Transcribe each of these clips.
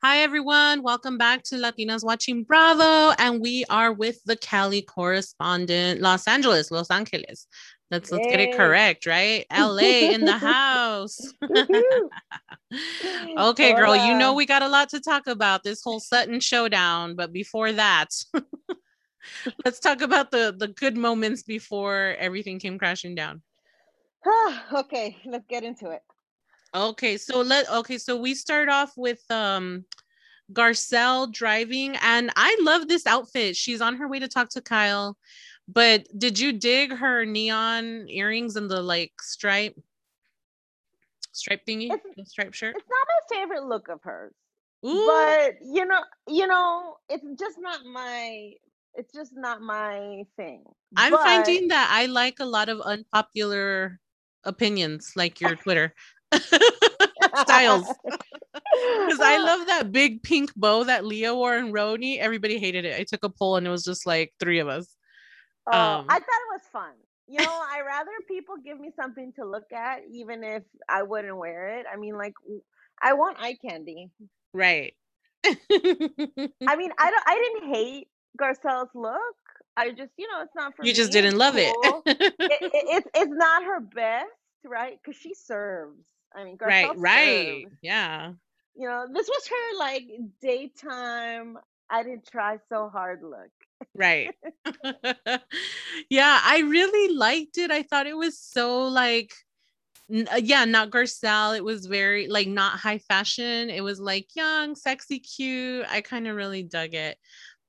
Hi, everyone. Welcome back to Latinas Watching Bravo. And we are with the Cali correspondent, Los Angeles, Los Angeles. Let's let's get it correct, right? LA in the house. okay, girl, you know we got a lot to talk about this whole Sutton showdown, but before that, let's talk about the the good moments before everything came crashing down. okay, let's get into it. Okay, so let okay, so we start off with um Garcelle driving, and I love this outfit. She's on her way to talk to Kyle. But did you dig her neon earrings and the like stripe stripe thingy, it's, stripe shirt? It's not my favorite look of hers. Ooh. But you know, you know, it's just not my it's just not my thing. I'm but... finding that I like a lot of unpopular opinions like your Twitter. styles. Because I love that big pink bow that Leah wore in RHONY. Everybody hated it. I took a poll and it was just like three of us. Oh, um, I thought it was fun. You know, I rather people give me something to look at, even if I wouldn't wear it. I mean, like, I want eye candy. Right. I mean, I don't. I didn't hate Garcelle's look. I just, you know, it's not for you. Me. Just didn't love cool. it. it, it. It's it's not her best, right? Because she serves. I mean, right, right, served. yeah. You know, this was her like daytime. I didn't try so hard look. right. yeah, I really liked it. I thought it was so like uh, yeah, not Garcelle. It was very like not high fashion. It was like young, sexy, cute. I kind of really dug it.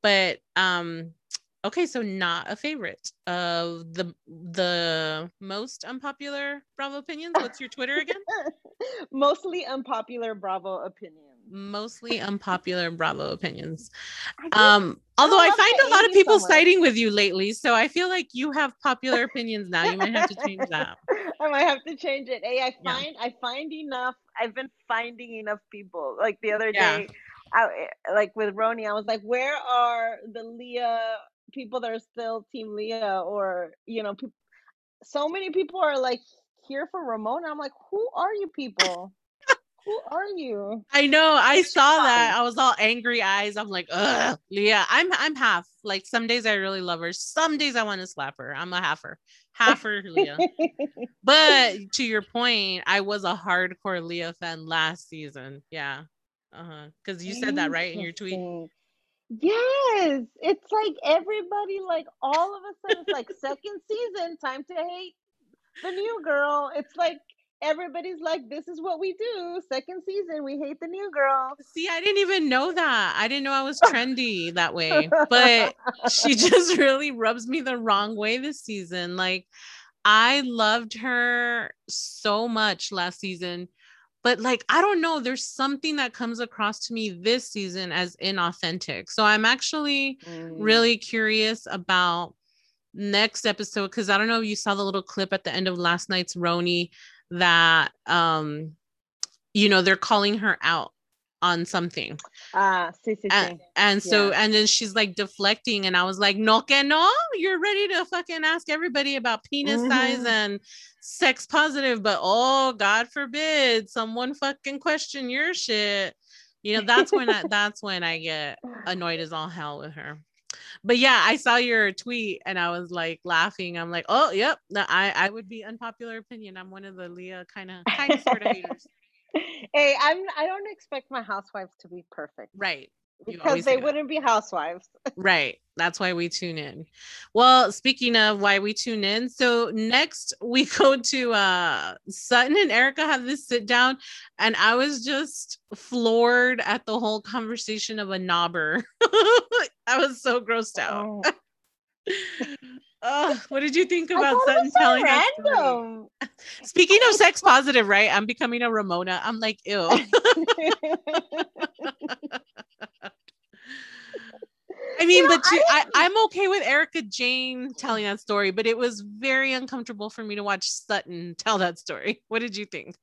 But um Okay, so not a favorite of the the most unpopular Bravo opinions. What's your Twitter again? Mostly unpopular Bravo opinions. Mostly unpopular Bravo opinions. Um, although I, I find a lot of people siding with you lately, so I feel like you have popular opinions now. You might have to change that. I might have to change it. Hey, I find yeah. I find enough. I've been finding enough people. Like the other yeah. day, I, like with RHONY, I was like, where are the Leah people that are still Team Leah or you know, so many people are like here for Ramona. I'm like, who are you people? who are you? I know. I saw that. I was all angry eyes. I'm like, ugh, Leah. I'm I'm half. Like some days I really love her. Some days I want to slap her. I'm a halfer. Halfer Leah. but to your point, I was a hardcore Leah fan last season. Yeah. Uh-huh. Because you said that right in your tweet. Yes, it's like everybody, like all of a sudden, it's like second season, time to hate the new girl. It's like everybody's like, this is what we do. Second season, we hate the new girl. See, I didn't even know that. I didn't know I was trendy that way, but she just really rubs me the wrong way this season. Like, I loved her so much last season but like i don't know there's something that comes across to me this season as inauthentic so i'm actually mm. really curious about next episode because i don't know if you saw the little clip at the end of last night's RHONY that um you know they're calling her out on something. Ah, uh, sí, sí, and, and so yeah. and then she's like deflecting, and I was like, no que no, you're ready to fucking ask everybody about penis mm-hmm. size and sex positive, but oh God forbid someone fucking question your shit. You know, that's when I that's when I get annoyed as all hell with her. But yeah, I saw your tweet and I was like laughing. I'm like, oh yep, I I would be unpopular opinion. I'm one of the Leah kind of kind of sort of haters hey, I'm I don't expect my housewives to be perfect. Right. because they wouldn't be housewives. right. That's why we tune in. Well, speaking of why we tune in, so next we go to uh Sutton and Erika have this sit down, and I was just floored at the whole conversation of a knobber. I was so grossed out. Oh. Oh, what did you think about Sutton so telling random. Speaking of sex positive, right? I'm becoming a Ramona. I'm like, ew. I mean, you know, but to, I, I, I'm okay with Erika Jayne telling that story, but it was very uncomfortable for me to watch Sutton tell that story. What did you think?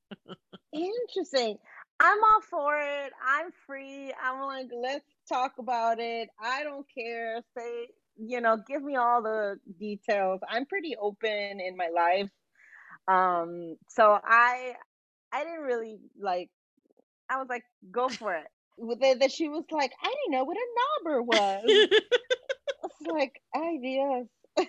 Interesting. I'm all for it. I'm free. I'm like, let's talk about it. I don't care. Say you know, give me all the details. I'm pretty open in my life. Um, so I I didn't really like I was like, go for it. that, that she was like, I didn't know what a knobber was. it's like, ideas.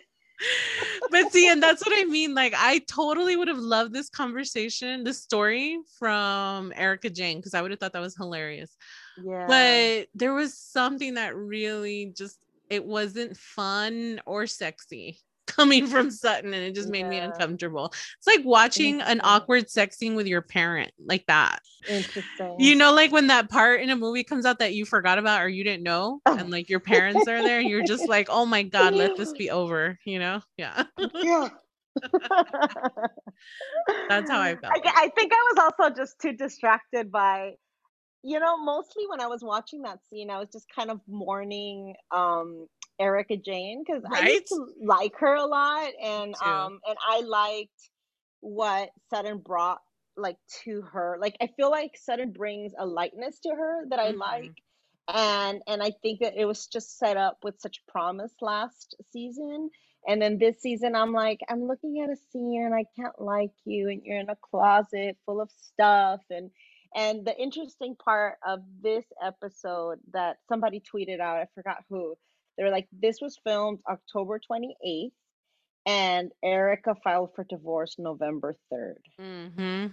but see, and that's what I mean. Like, I totally would have loved this conversation, this story from Erika Jayne, because I would have thought that was hilarious. Yeah. But there was something that really just it wasn't fun or sexy coming from Sutton and it just made yeah. me uncomfortable. It's like watching an awkward sex scene with your parent like that. Interesting. You know, like when that part in a movie comes out that you forgot about or you didn't know, oh. and like your parents are there, and you're just like, oh my God, let this be over, you know? Yeah. Yeah. That's how I felt. I, I think I was also just too distracted by you know mostly when i was watching that scene i was just kind of mourning um Erika Jayne because right? I used to like her a lot, and um, and I liked what Sutton brought like to her. Like I feel like Sutton brings a lightness to her that I mm-hmm. like, and and I think that it was just set up with such promise last season. And then this season, I'm like, I'm looking at a scene and I can't like you, and you're in a closet full of stuff, and and the interesting part of this episode that somebody tweeted out, I forgot who, they're like, this was filmed October 28th, and Erika filed for divorce November 3rd. Mm-hmm.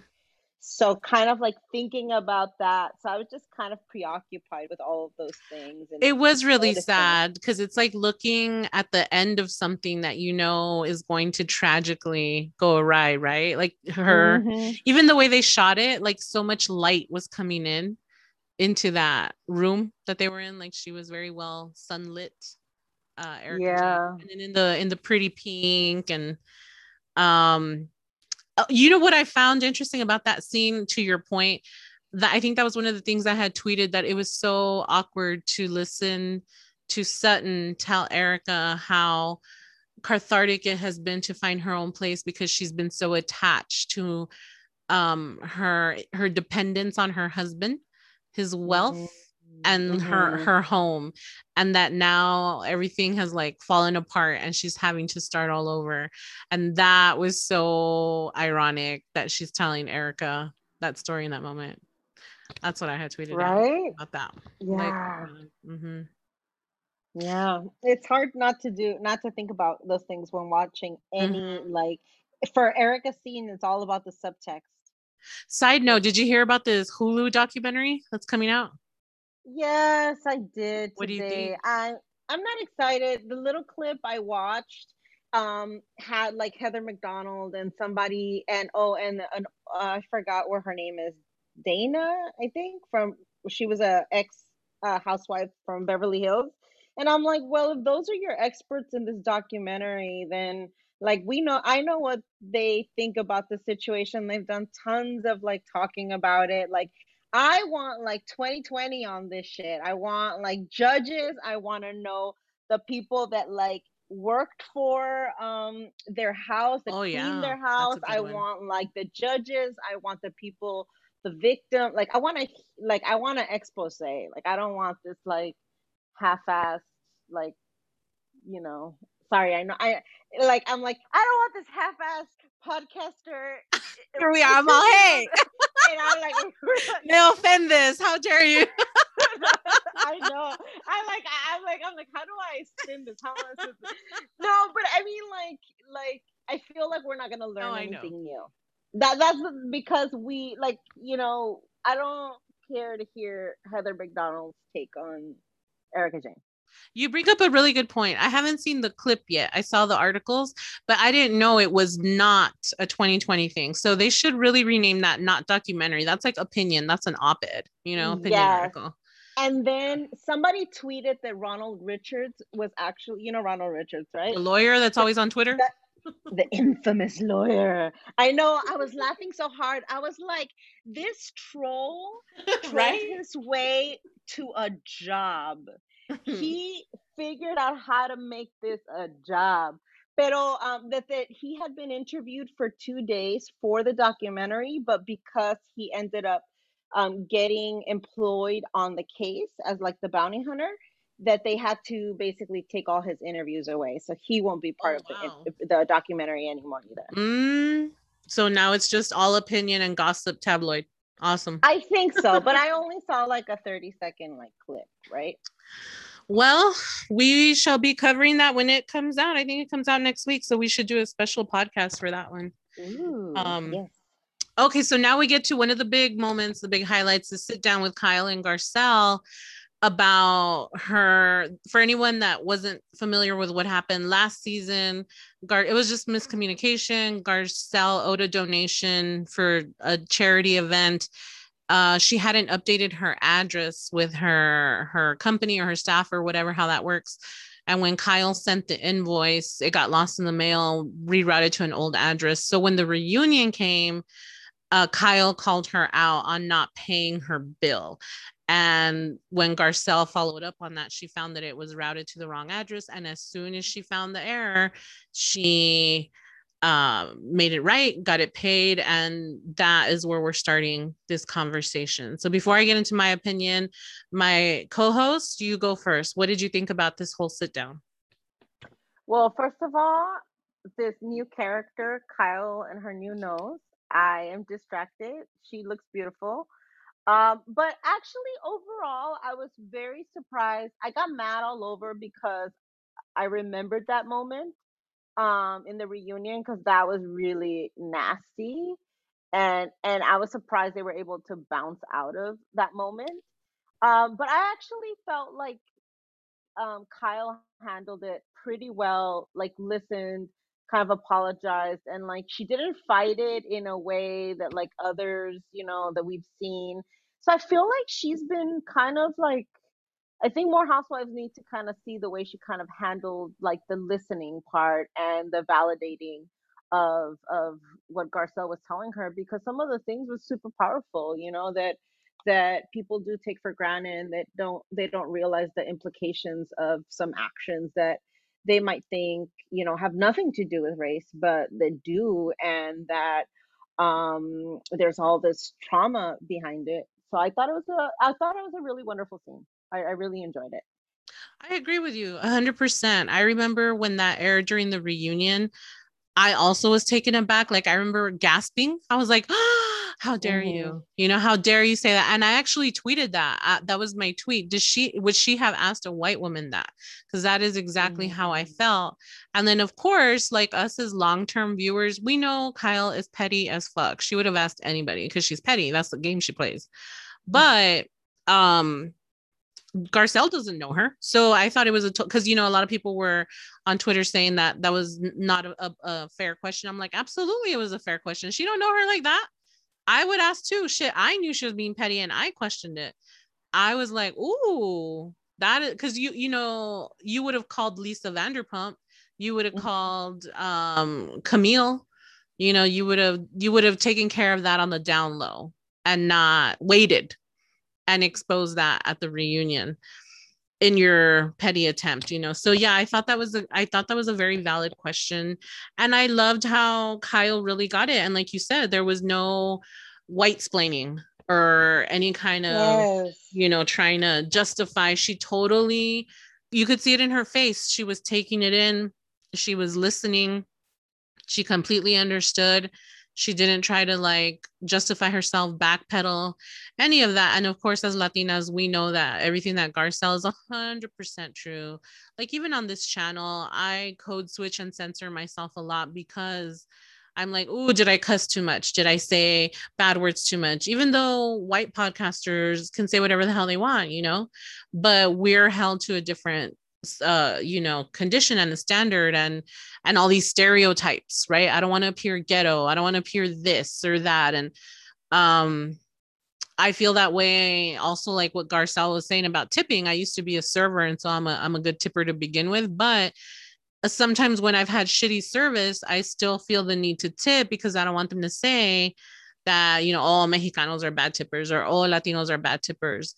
So, kind of like thinking about that. So, I was just kind of preoccupied with all of those things. it was really sad because it's like looking at the end of something that you know is going to tragically go awry, right? Like her, mm-hmm. even the way they shot it, like so much light was coming in into that room that they were in like she was very well sunlit uh Erika yeah and then in the in the pretty pink and um you know what i found interesting about that scene to your point that i think that was one of the things i had tweeted that it was so awkward to listen to sutton tell Erika how cathartic it has been to find her own place because she's been so attached to um her her dependence on her husband his wealth mm-hmm. And mm-hmm. her her home and that now everything has like fallen apart and she's having to start all over and that was so ironic that she's telling erika that story in that moment that's what I had tweeted right about that yeah like, mm-hmm. yeah it's hard not to do not to think about those things when watching any mm-hmm. like for erika scene it's all about the subtext Side note, did you hear about this Hulu documentary that's coming out? Yes, I did. What today. do you think? I I'm not excited. The little clip I watched um had like Heather McDonald and somebody and oh and, and uh, I forgot what her name is. Dana, I think from she was a ex uh, housewife from Beverly Hills. And I'm like, well, if those are your experts in this documentary, then like we know i know what they think about the situation they've done tons of like talking about it like i want like 2020 on this shit i want like judges i want to know the people that like worked for um their house that oh, yeah. their house i one. want like the judges i want the people the victim like i want to like i want to expose like i don't want this like half-assed like you know sorry, I know I like I'm like, I don't want this half-ass podcaster. Here we are, I'm all hey. and I'm like, no offend this. How dare you? I know. I like I'm like I'm like, how do I spin this? How am I this? No, but I mean like like I feel like we're not gonna learn oh, no, anything new. That that's because we like, you know, I don't care to hear Heather McDonald's take on Erika Jayne. You bring up a really good point. I haven't seen the clip yet. I saw the articles, but I didn't know it was not a 2020 thing. So they should really rename that not documentary. That's like opinion. That's an op-ed, you know, opinion yes. article. And then somebody tweeted that Ronald Richards was actually, you know, Ronald Richards, right? The lawyer that's always on Twitter. the infamous lawyer. I know. I was laughing so hard. I was like, this troll right his way to a job. He figured out how to make this a job. Pero um, that, that he had been interviewed for two days for the documentary, but because he ended up um, getting employed on the case as like the bounty hunter, that they had to basically take all his interviews away. So he won't be part oh, wow. of the, the documentary anymore either. Mm, so now it's just all opinion and gossip tabloid. Awesome. I think so, but I only saw like a 30 second like clip, right? Well, we shall be covering that when it comes out. I think it comes out next week, so we should do a special podcast for that one. Ooh, um yes. Okay, so now we get to one of the big moments, the big highlights, to sit down with Kyle and Garcelle about her for anyone that wasn't familiar with what happened last season Gar it was just miscommunication. Garcelle owed a donation for a charity event. Uh, she hadn't updated her address with her her company or her staff or whatever how that works. And when kyle sent the invoice it got lost in the mail rerouted to an old address. So when the reunion came uh, Kyle called her out on not paying her bill. And when Garcelle followed up on that, she found that it was routed to the wrong address. And as soon as she found the error, she uh, made it right, got it paid. And that is where we're starting this conversation. So before I get into my opinion, my co host, you go first. What did you think about this whole sit down? Well, first of all, this new character, Kyle, and her new nose, I am distracted. She looks beautiful. Um, but actually, overall, I was very surprised. I got mad all over because I remembered that moment um, in the reunion because that was really nasty, and and I was surprised they were able to bounce out of that moment. Um, but I actually felt like um, Kyle handled it pretty well. Like listened, kind of apologized, and like she didn't fight it in a way that like others, you know, that we've seen. So I feel like she's been kind of like I think more housewives need to kind of see the way she kind of handled like the listening part and the validating of of what Garcelle was telling her because some of the things were super powerful, you know, that that people do take for granted that don't they don't realize the implications of some actions that they might think, you know, have nothing to do with race, but they do and that um there's all this trauma behind it so I thought it was a I thought it was a really wonderful scene. I, I really enjoyed it. I agree with you 100%. I remember when that aired during the reunion, I also was taken aback. Like I remember gasping. I was like, "How dare mm-hmm. you? You know, how dare you say that?" And I actually tweeted that. Uh, that was my tweet. Did she? Would she have asked a white woman that? Because that is exactly mm-hmm. how I mm-hmm. felt. And then, of course, like us as long-term viewers, we know Kyle is petty as fuck. She would have asked anybody because she's petty. That's the game she plays. But um Garcelle doesn't know her. So I thought it was a because t- you know a lot of people were on Twitter saying that that was not a, a, a, fair question. I'm like, absolutely, it was a fair question. She don't know her like that. I would ask too. Shit, I knew she was being petty and I questioned it. I was like, ooh, that is because you you know you would have called Lisa Vanderpump, you would have mm-hmm. called um Camille, you know, you would have you would have taken care of that on the down low and not waited and exposed that at the reunion in your petty attempt you know? So yeah i thought that was a i thought that was a very valid question. And i loved how kyle really got it. And like you said there was no white splaining or any kind of yes. you know trying to justify. She totally you could see it in her face. She was taking it in. She was listening. She completely understood she didn't try to like justify herself, backpedal, any of that. And of course, as Latinas, we know that everything that Garcelle is 100% true. Like, even on this channel, I code switch and censor myself a lot because I'm like, oh, did I cuss too much? Did I say bad words too much? Even though white podcasters can say whatever the hell they want, you know, but we're held to a different uh you know condition and a standard and and all these stereotypes right? I don't want to appear ghetto i don't want to appear this or that and um i feel that way also like what garcelle was saying about tipping. I used to be a server and so i'm a i'm a good tipper to begin with but uh, sometimes when i've had shitty service i still feel the need to tip because i don't want them to say that you know all mexicanos are bad tippers or all latinos are bad tippers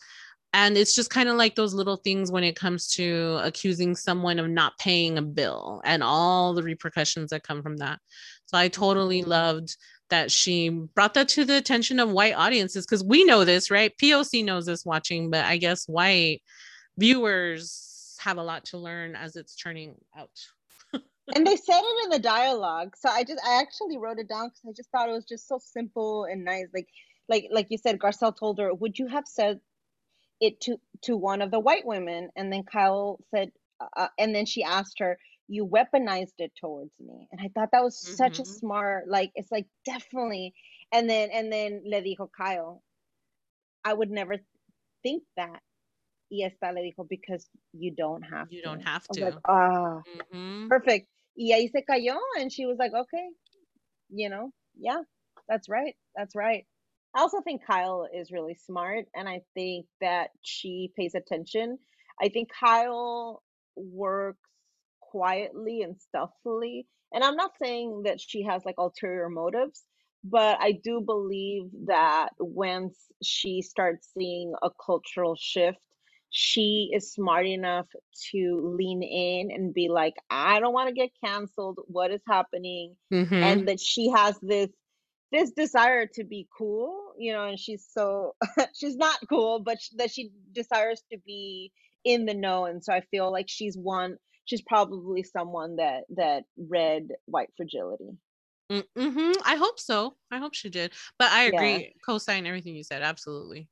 and it's just kind of like those little things when it comes to accusing someone of not paying a bill and all the repercussions that come from that. So i totally loved that she brought that to the attention of white audiences because we know this right? Poc knows this watching but i guess white viewers have a lot to learn as it's turning out. And they said it in the dialogue so i just i actually wrote it down because i just thought it was just so simple and nice. Like like like you said, Garcelle told her, "Would you have said it to to one of the white women?" And then Kyle said, uh, uh and then she asked her, "You weaponized it towards me," and I thought that was mm-hmm. such a mm-hmm. smart, like it's like definitely. And then and then le dijo Kyle, "I would never think that." Y esta le dijo, because you don't have you to. don't have to. Like, oh, mm-hmm. perfect. Y ahí se cayó, and she was like, okay, you know, yeah, that's right. That's right. I also think Kyle is really smart, and I think that she pays attention. I think Kyle works quietly and stealthily. And I'm not saying that she has like ulterior motives, but I do believe that once she starts seeing a cultural shift she is smart enough to lean in and be like, I don't want to get canceled. What is happening? Mm-hmm. And that she has this this desire to be cool, you know, and she's so she's not cool, but that she desires to be in the know. And so I feel like she's one. She's probably someone that that read White Fragility. Mm-hmm. I hope so. I hope she did. But I agree. Yeah. Co-sign everything you said. Absolutely.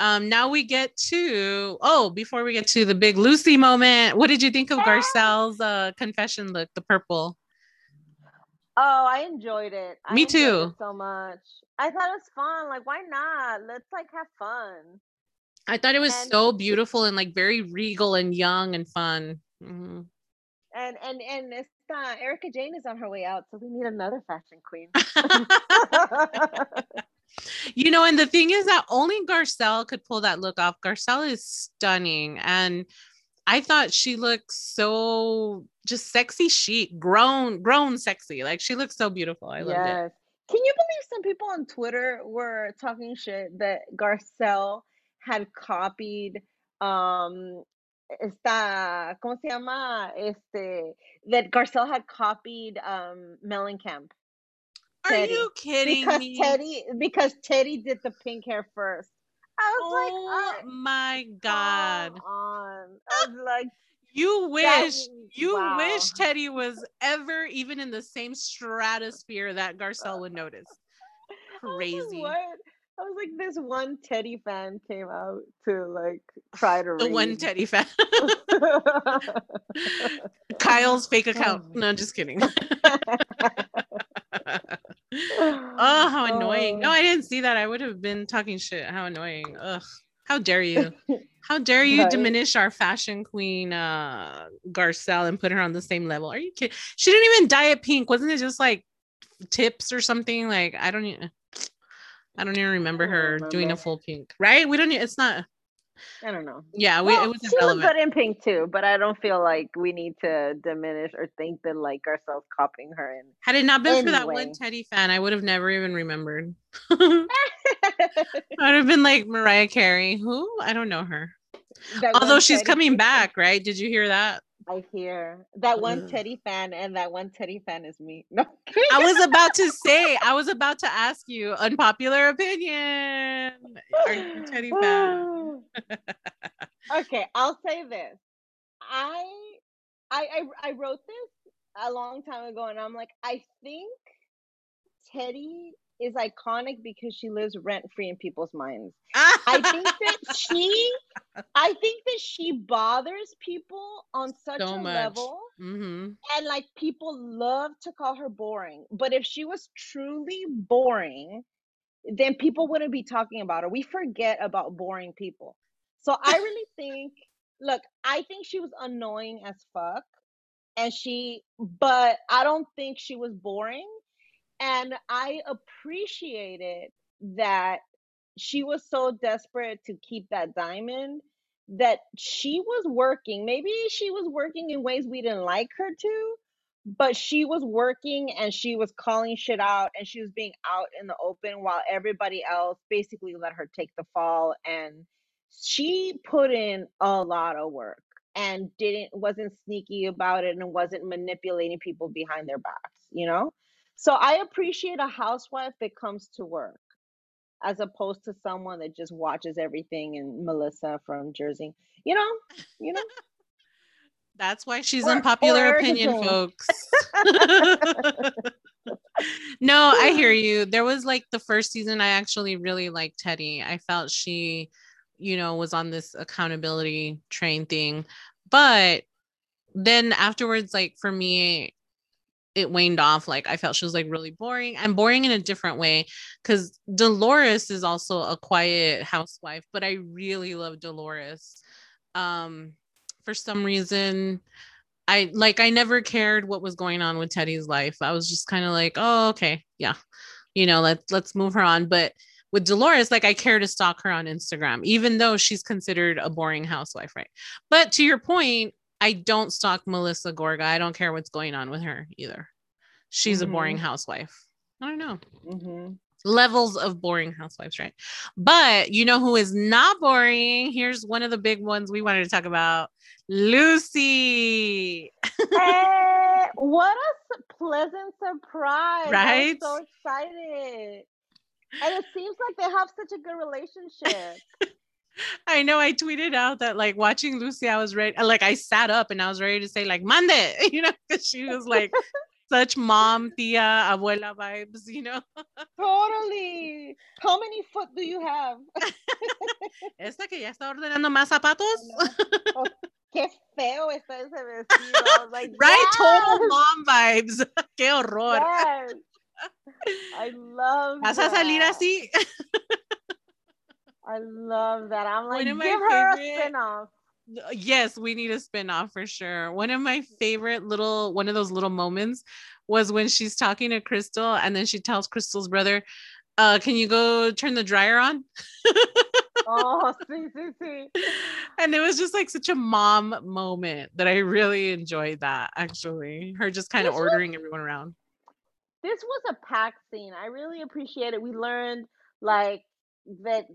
Um, now we get to oh, before we get to the big Lucy moment, what did you think of Garcelle's uh, confession look, the purple? Oh, I enjoyed it. Me too. It so much. I thought it was fun. Like, why not? Let's like have fun. I thought it was and so beautiful and like very regal and young and fun. Mm-hmm. And and and esta Erika Jayne is on her way out, so we need another fashion queen. you know, and the thing is that only Garcelle could pull that look off. Garcelle is stunning. And I thought she looked so just sexy chic, grown, grown sexy. Like she looks so beautiful. I loved yes. it. Can you believe some people on Twitter were talking shit that Garcelle had copied um esta ¿cómo se llama? Este that Garcelle had copied um Mellencamp. Are you kidding because me? Teddi because Teddi did the pink hair first. I was oh like, oh, my god! On. I was like, you wish you wow. wish Teddi was ever even in the same stratosphere that Garcelle would notice. Crazy. What? I was like, this one Teddi fan came out to like try to the read. one Teddi fan. Kyle's fake oh account. No, I'm just kidding oh, how annoying. No, oh. I didn't see that. I would have been talking shit. How annoying. Ugh. How dare you? How dare you right. diminish our fashion queen uh Garcelle and put her on the same level? Are you kidding? She didn't even dye it pink. Wasn't it just like tips or something? Like I don't even I don't even remember her remember. doing a full pink, right? We don't it's not I don't know. Yeah, we, well, it was she was good in pink too, but I don't feel like we need to diminish or think that like ourselves copying her. In had it not been anyway. for that one Teddi fan, I would have never even remembered. I'd have been like Mariah Carey. Who? I don't know her. That Although she's Teddi coming back, right? Did you hear that? I hear that one Teddi fan, and that one Teddi fan is me. No, I was about to say, I was about to ask you unpopular opinion. Are you Teddi fan? okay, I'll say this. I, I, I, I wrote this a long time ago, and I'm like, I think Teddi is iconic because she lives rent free in people's minds. I think that she, I think that she bothers people on such so a much. level, mm-hmm. and like people love to call her boring. But if she was truly boring, then people wouldn't be talking about her. We forget about boring people. So I really think, look, I think she was annoying as fuck, and she, but I don't think she was boring and I appreciated that she was so desperate to keep that diamond that she was working. Maybe she was working in ways we didn't like her to, but she was working and she was calling shit out and she was being out in the open while everybody else basically let her take the fall and she put in a lot of work and didn't wasn't sneaky about it and wasn't manipulating people behind their backs, you know? So I appreciate a housewife that comes to work as opposed to someone that just watches everything and Melissa from Jersey. You know, you know. That's why she's or, unpopular or opinion, folks. no, I hear you. There was like the first season, I actually really liked Teddi. I felt she, you know, was on this accountability train thing. But then afterwards, like for me, it waned off. Like I felt she was like really boring and boring in a different way. Cause Dolores is also a quiet housewife, but I really love Dolores. Um, for some reason, I like I never cared what was going on with teddi's life. I was just kind of like, oh, okay, yeah, you know, let's let's move her on. But with Dolores, like I care to stalk her on Instagram, even though she's considered a boring housewife, right? But to your point, I don't stalk Melissa Gorga. I don't care what's going on with her either. She's mm-hmm. a boring mm-hmm. housewife. I don't know. Mm-hmm. Levels of boring housewives, right? But you know who is not boring? Here's one of the big ones we wanted to talk about Lucy. hey, what a pleasant surprise. Right? I'm so excited. And it seems like they have such a good relationship. I know I tweeted out that like watching Lucy, I was ready, like I sat up and I was ready to say like Monday, you know, because she was like such mom, tia, abuela vibes, you know. totally. How many foot do you have? Esta que ya está ordenando más zapatos. Oh, qué feo está ese vestido. Like, right, yes! total mom vibes. qué horror. Yes. I love. ¿Vas that. a salir así? I love that. I'm like, give her favorite... a spinoff. Yes, we need a spinoff for sure. One of my favorite little one of those little moments was when she's talking to Crystal and then she tells Crystal's brother, uh, can you go turn the dryer on? oh, see, see, see. And it was just like such a mom moment that I really enjoyed that actually. Her just kind of ordering was, everyone around. This was a packed scene. I really appreciate it. We learned like that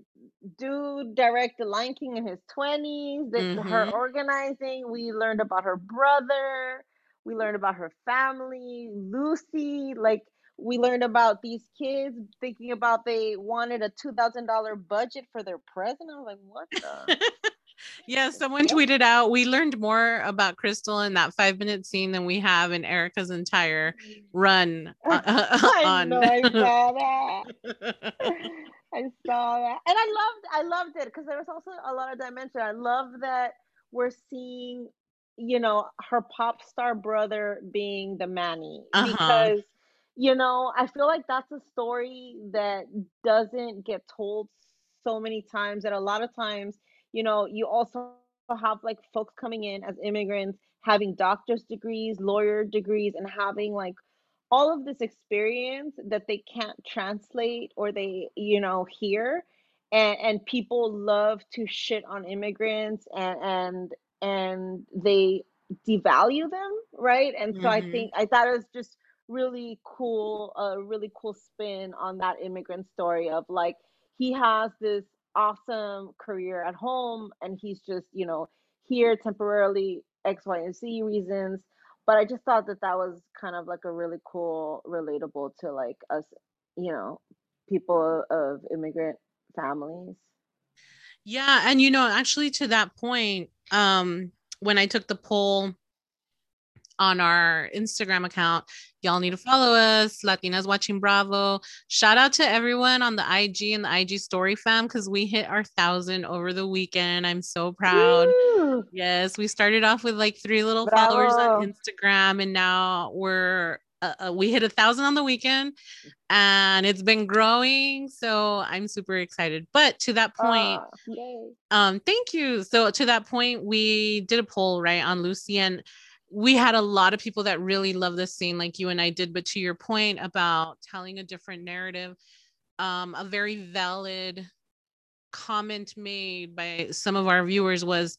dude directed Lion King in his 20s, that mm-hmm. her organizing. We learned about her brother. We learned about her family, Lucy. Like, we learned about these kids thinking about they wanted a $2,000 budget for their present. I was like, what the? yeah, someone tweeted out we learned more about Crystal in that five minute scene than we have in Erika's entire run. Uh, I on. know, I saw that. I saw that, and I loved I loved it because there was also a lot of dimension. I love that we're seeing, you know, her pop star brother being the Manny uh-huh. because you know I feel like that's a story that doesn't get told so many times. That a lot of times, you know, you also have like folks coming in as immigrants having doctor's degrees, lawyer degrees, and having like all of this experience that they can't translate or they you know hear and and people love to shit on immigrants and and and they devalue them right and so mm-hmm. i think i thought it was just really cool a really cool spin on that immigrant story of like he has this awesome career at home and he's just you know here temporarily x y and z reasons but I just thought that that was kind of like a really cool, relatable to like us, you know, people of immigrant families. Yeah, and you know, actually to that point, um, when I took the poll on our Instagram account. Y'all need to follow us, Latinas Watching Bravo. Shout out to everyone on the IG and the IG Story fam because we hit our thousand over the weekend. I'm so proud. Woo! Yes, we started off with like three little Bravo. followers on Instagram, and now we're uh, uh, we hit a thousand on the weekend and it's been growing so i'm super excited but to that point um thank you so to that point we did a poll right on lucy and we had a lot of people that really love this scene like you and I did but to your point about telling a different narrative um, a very valid comment made by some of our viewers was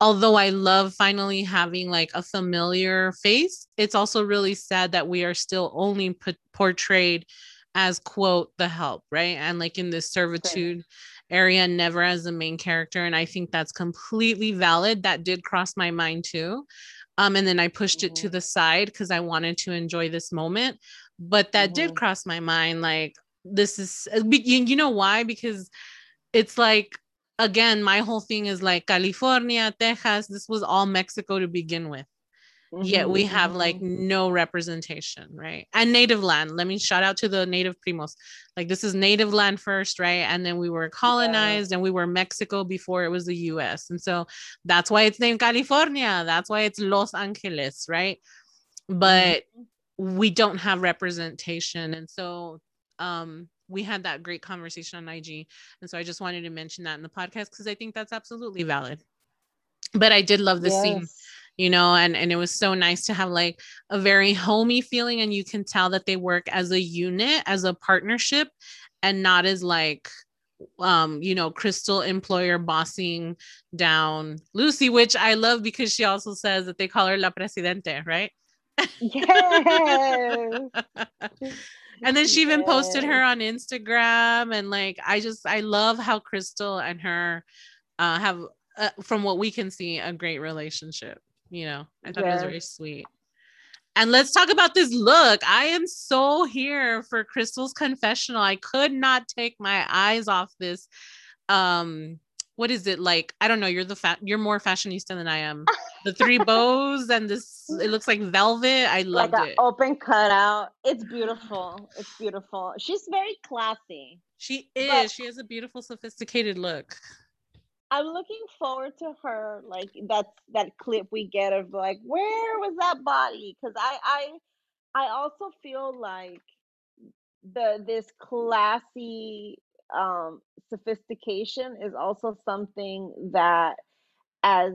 although I love finally having like a familiar face it's also really sad that we are still only put, portrayed as quote the help right? And like in this servitude area never as the main character. And I think that's completely valid. That did cross my mind too um, and then I pushed it to mm-hmm. the side because I wanted to enjoy this moment. But that mm-hmm. did cross my mind. Like, this is, uh, you know why? Because it's like, again, my whole thing is like California, Texas, this was all Mexico to begin with. Mm-hmm, yet we have mm-hmm. like no representation, right? And native land. Let me shout out to the native primos. Like this is native land first, right? And then we were colonized yeah. and we were Mexico before it was the US. And so that's why it's named California. That's why it's Los Angeles, right? But mm-hmm. we don't have representation. And so um we had that great conversation on IG. And so I just wanted to mention that in the podcast because I think that's absolutely valid. But I did love the yes. scene you know and and it was so nice to have like a very homey feeling and you can tell that they work as a unit as a partnership and not as like um you know crystal employer bossing down lucy which i love because she also says that they call her la presidente right? Yes. And then she even yes. posted her on instagram and like i just i love how crystal and her uh have uh, from what we can see a great relationship you know i thought it was very sweet. And let's talk about this look. I am so here for crystal's confessional. I could not take my eyes off this um what is it like? I don't know. You're the fat you're more fashionista than i am. The three bows and this it looks like velvet. I love like it. open cutout. It's beautiful. It's beautiful. She's very classy. She is. But- she has a beautiful sophisticated look I'm looking forward to her like that's that clip we get of like where was that body? Because I I I also feel like the this classy um sophistication is also something that as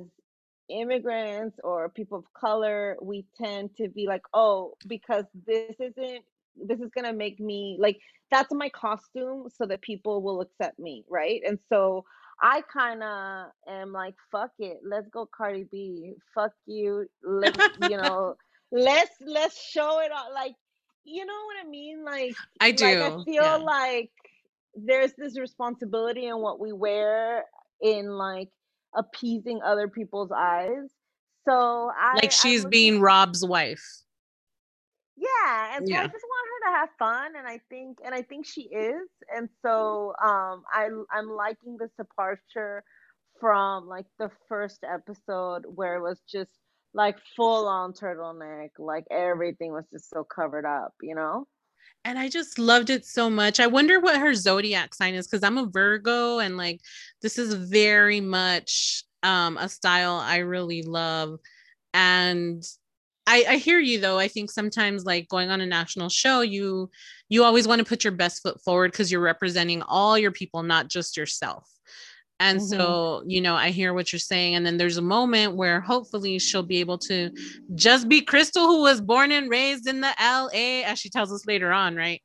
immigrants or people of color we tend to be like oh because this isn't this is gonna make me like that's my costume so that people will accept me right? And so I kind of am like, fuck it, let's go Cardi B. Fuck you, let's you know, let's let's show it all. Like, you know what I mean? Like, I do. Like, I feel yeah. like there's this responsibility in what we wear in like appeasing other people's eyes. So I like she's being Rob's wife. Yeah, and so I just want to have fun, and I think, and I think she is, and so um, I I'm liking this departure from like the first episode where it was just like full on turtleneck, like everything was just so covered up, you know. And I just loved it so much. I wonder what her zodiac sign is because I'm a Virgo, and like this is very much um, a style I really love, and I, I hear you though. I think sometimes like going on a national show, you you always want to put your best foot forward because you're representing all your people, not just yourself. And mm-hmm. so, you know, I hear what you're saying. And then there's a moment where hopefully she'll be able to just be Crystal, who was born and raised in the LA, as she tells us later on, right?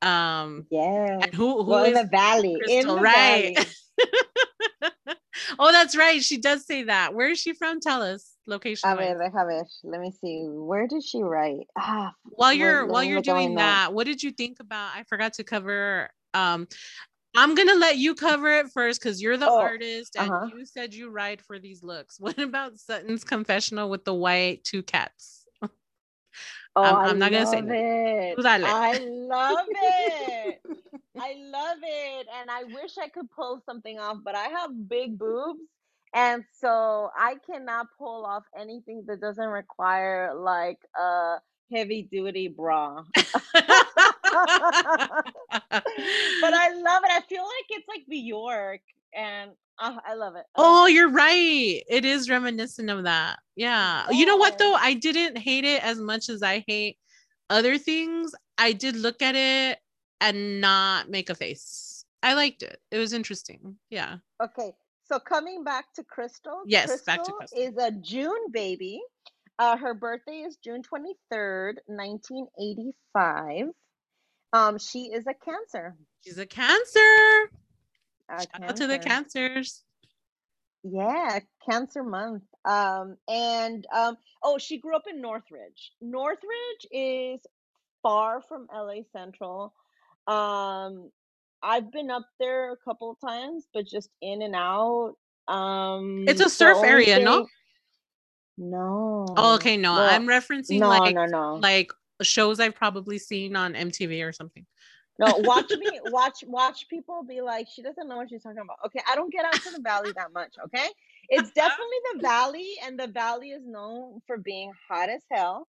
Um, yeah. And who, who well, in the valley. Crystal, in the right. Valley. oh, that's right. She does say that. Where is she from? Tell us location. A ver, déjame Let me see. Where did she write? Ah, while you're while you're doing that, what did you think about? I forgot to cover. Um, I'm gonna let you cover it first because you're the oh, artist and uh-huh. you said you write for these looks. What about Sutton's confessional with the white two cats? Oh, I'm, I'm not gonna say it. That. I love it. I love it, and I wish I could pull something off, but I have big boobs, and so I cannot pull off anything that doesn't require like a heavy duty bra. but I love it. I feel like it's like New York and uh, I love it. I oh, you're right. It is reminiscent of that. Yeah. You know what though? I didn't hate it as much as I hate other things. I did look at it and not make a face. I liked it. It was interesting. Yeah. Okay. So coming back to Crystal. Yes, Crystal back to Crystal. Is a June baby. Uh, her birthday is June 23rd, 1985. Um, she is a Cancer. She's a Cancer. A Shout cancer. out to the Cancers. Yeah, Cancer Month. Um, and um, oh, she grew up in Northridge. Northridge is far from LA Central. Um, I've been up there a couple of times, but just in and out. Um, it's a surf area, thing... no? No. Oh, okay. No, well, I'm referencing no, like no, no. like shows I've probably seen on MTV or something. No, watch me watch watch people be like, she doesn't know what she's talking about. Okay, I don't get out to the valley that much. Okay, it's definitely the valley, and the valley is known for being hot as hell.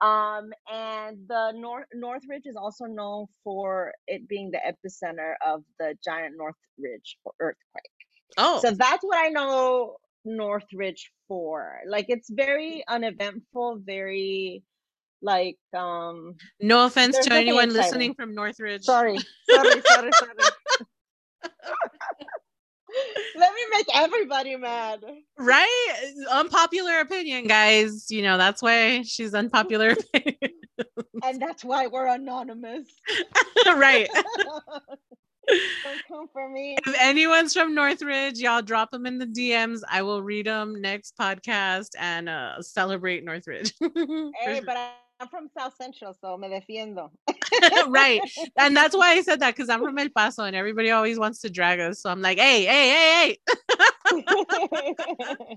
Um, and the North Northridge is also known for it being the epicenter of the giant Northridge earthquake. Oh, so that's what I know Northridge for. Like it's very uneventful, very like um no offense to anyone listening from Northridge. Sorry, sorry, sorry, sorry. Let me make everybody mad. Right? Unpopular opinion, guys. You know, that's why she's unpopular and that's why we're anonymous. right. Don't come for me. If anyone's from Northridge, y'all drop them in the DMs. I will read them next podcast and uh, celebrate Northridge. hey, but I'm from South Central, so me defiendo. right. And that's why I said that because I'm from El Paso and everybody always wants to drag us. So I'm like, hey, hey, hey, hey.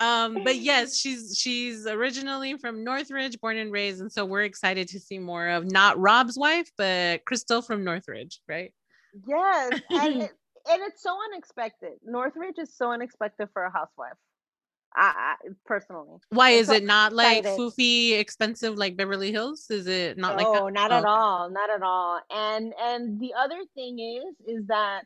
um, but yes, she's she's originally from Northridge, born and raised. And so we're excited to see more of not Rob's wife, but Crystal from Northridge, right? Yes. And, it, and it's so unexpected. Northridge is so unexpected for a housewife. I, I personally. Why is it not like foofy expensive like Beverly Hills? Is it not no, like No, not oh. at all. Not at all. And and the other thing is is that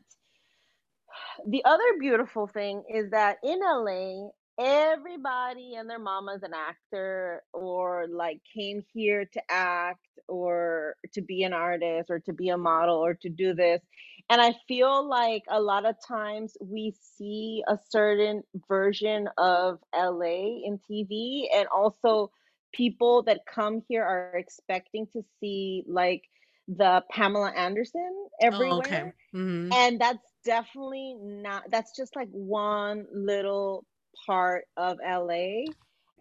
the other beautiful thing is that in LA everybody and their mama's an actor or like came here to act or to be an artist or to be a model or to do this and I feel like a lot of times we see a certain version of LA in TV, and also people that come here are expecting to see like the Pamela Anderson everywhere. Oh, okay. Mm-hmm. And that's definitely not, that's just like one little part of LA.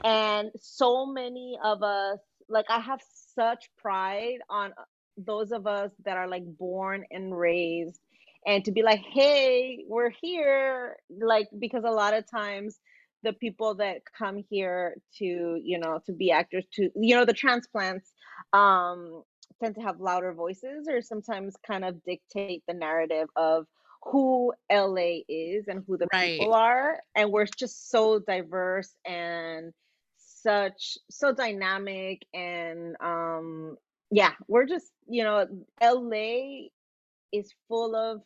And so many of us, like, I have such pride on those of us that are like born and raised and to be like hey we're here like because a lot of times the people that come here to you know to be actors to you know the transplants um tend to have louder voices or sometimes kind of dictate the narrative of who LA is and who the right. people are and we're just so diverse and such so dynamic and um yeah, we're just, you know, LA is full of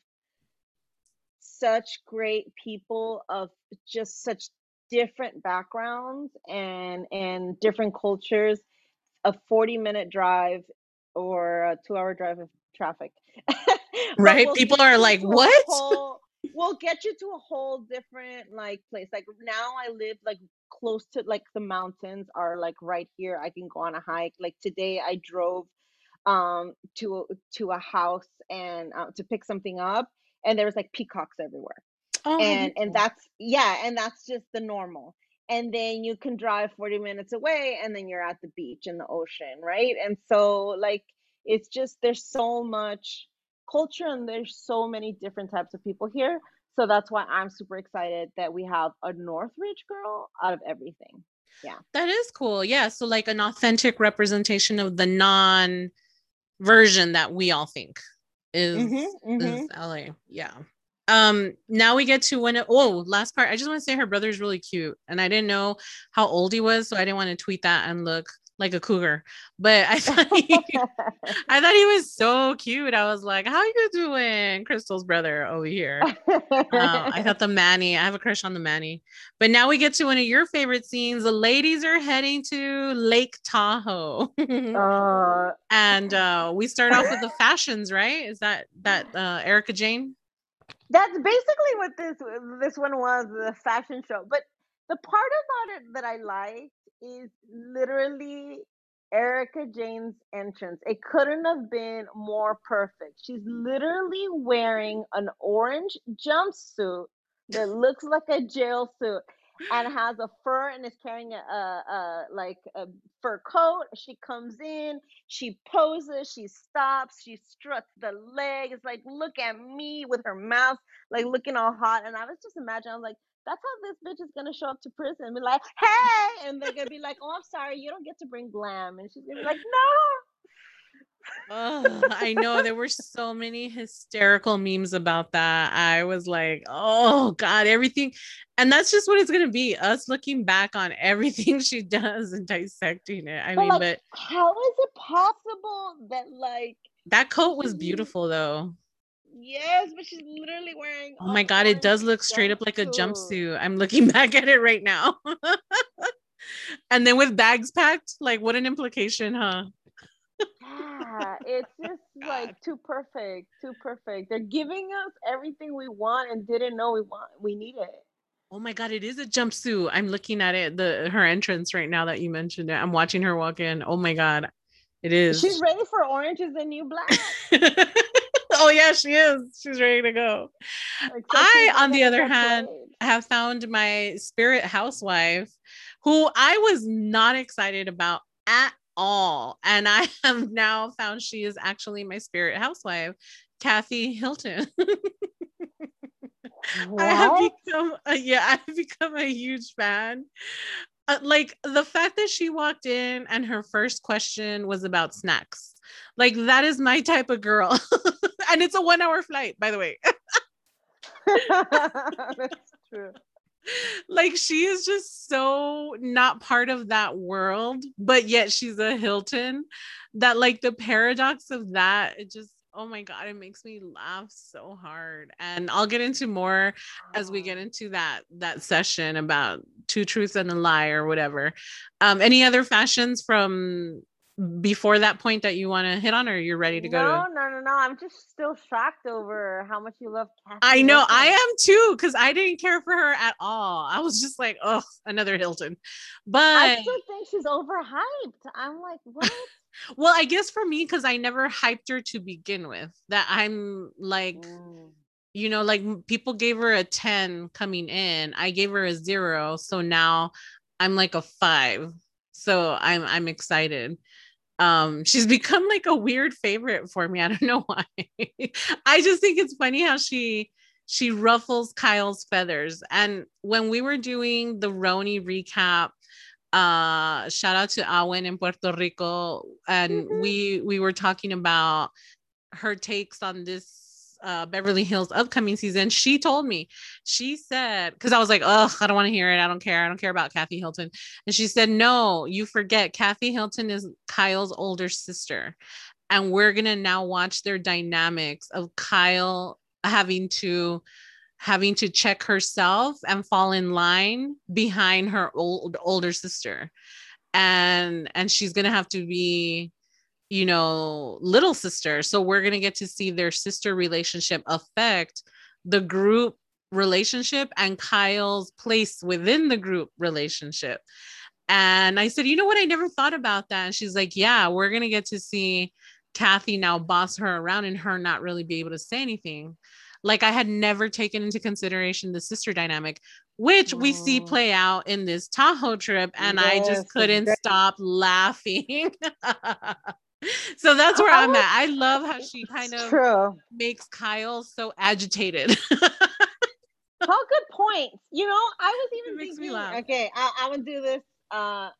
such great people of just such different backgrounds and and different cultures. A 40 minute drive or a two hour drive of traffic. right? We'll people are like, what? Whole, we'll get you to a whole different like place. Like now I live like close to like the mountains are like right here. I can go on a hike. Like today I drove um to to a house and uh, to pick something up and there was like peacocks everywhere. Oh, and and that's yeah and that's just the normal. And then you can drive 40 minutes away and then you're at the beach in the ocean right? And so like it's just there's so much culture and there's so many different types of people here. So that's why i'm super excited that we have a northridge girl out of everything. Yeah. That is cool. Yeah so like an authentic representation of the non version that we all think is, mm-hmm, mm-hmm. is LA. Yeah. Um, now we get to when it, oh, last part. I just want to say her brother's really cute. And I didn't know how old he was, so I didn't want to tweet that and look like a cougar. But I thought he, I thought he was so cute. I was like, "How you doing, Crystal's brother over here?" uh, I thought the Manny. I have a crush on the Manny. But now we get to one of your favorite scenes. The ladies are heading to Lake Tahoe, uh, and uh, we start off with the fashions. Right? Is that that uh, Erika Jayne? That's basically what this this one was the fashion show. But the part about it that I like is literally Erika Jayne's entrance. It couldn't have been more perfect. She's literally wearing an orange jumpsuit that looks like a jail suit and has a fur and is carrying a, a, a, like a fur coat. She comes in, she poses, she stops, she struts the leg. It's like, look at me with her mouth like looking all hot. And I was just imagining, I was like, that's how this bitch is gonna show up to prison and be like, hey, and they're gonna be like, oh, I'm sorry, you don't get to bring glam, and she's gonna be like, no. oh, I know there were so many hysterical memes about that. I was like, oh God, everything. And that's just what it's gonna be. Us looking back on everything she does and dissecting it. I but mean, like, but how is it possible that like that coat was beautiful though? Yes, but she's literally wearing. Oh my god, it does look straight up like a jumpsuit. I'm looking back at it right now. and then with bags packed, like what an implication, huh? yeah, it's just like too perfect, too perfect. They're giving us everything we want and didn't know we want we need it. Oh my god, it is a jumpsuit. I'm looking at it, the her entrance right now that you mentioned it. I'm watching her walk in. Oh my god. It is. She's ready for orange is the new black. oh yeah, she is. She's ready to go. Except I, on the other hand, have found my spirit housewife, who I was not excited about at all, and I have now found she is actually my spirit housewife, Kathy Hilton. I have become a, yeah, I've become a huge fan. Uh, like the fact that she walked in and her first question was about snacks. Like that is my type of girl. and it's a 1 hour flight, by the way. That's true. Like she is just so not part of that world, but yet she's a Hilton. That like the paradox of that, it just oh my god it makes me laugh so hard and i'll get into more as we get into that that session about two truths and a lie or whatever um any other fashions from before that point that you want to hit on or you're ready to go no to... no no no i'm just still shocked over how much you love Kathy i know Hilton. i am too because i didn't care for her at all. I was just like oh another hilton. But i still think she's overhyped. I'm like what? Well i guess for me because i never hyped her to begin with that i'm like mm. you know like people gave her a 10 coming in i gave her a zero so now i'm like a five so i'm i'm excited um she's become like a weird favorite for me i don't know why i just think it's funny how she she ruffles kyle's feathers and when we were doing the RHONY recap uh shout out to Awen in Puerto Rico and mm-hmm. we we were talking about her takes on this uh, Beverly Hills upcoming season, she told me, she said, because I was like, oh, I don't want to hear it. I don't care. I don't care about Kathy Hilton. And she said, no, you forget Kathy Hilton is Kyle's older sister. And we're going to now watch their dynamics of Kyle having to having to check herself and fall in line behind her old older sister and and she's going to have to be you know, little sister. So we're going to get to see their sister relationship affect the group relationship and Kyle's place within the group relationship. And I said, you know what? I never thought about that. And she's like, yeah, we're going to get to see Kathy now boss her around and her not really be able to say anything. Like I had never taken into consideration the sister dynamic, which we see play out in this Tahoe trip. And yes, I just couldn't stop laughing. so that's where I'm at. I love how she kind of true. makes Kyle so agitated. All good points. You know, I was even thinking, okay, I, I would do this. Uh,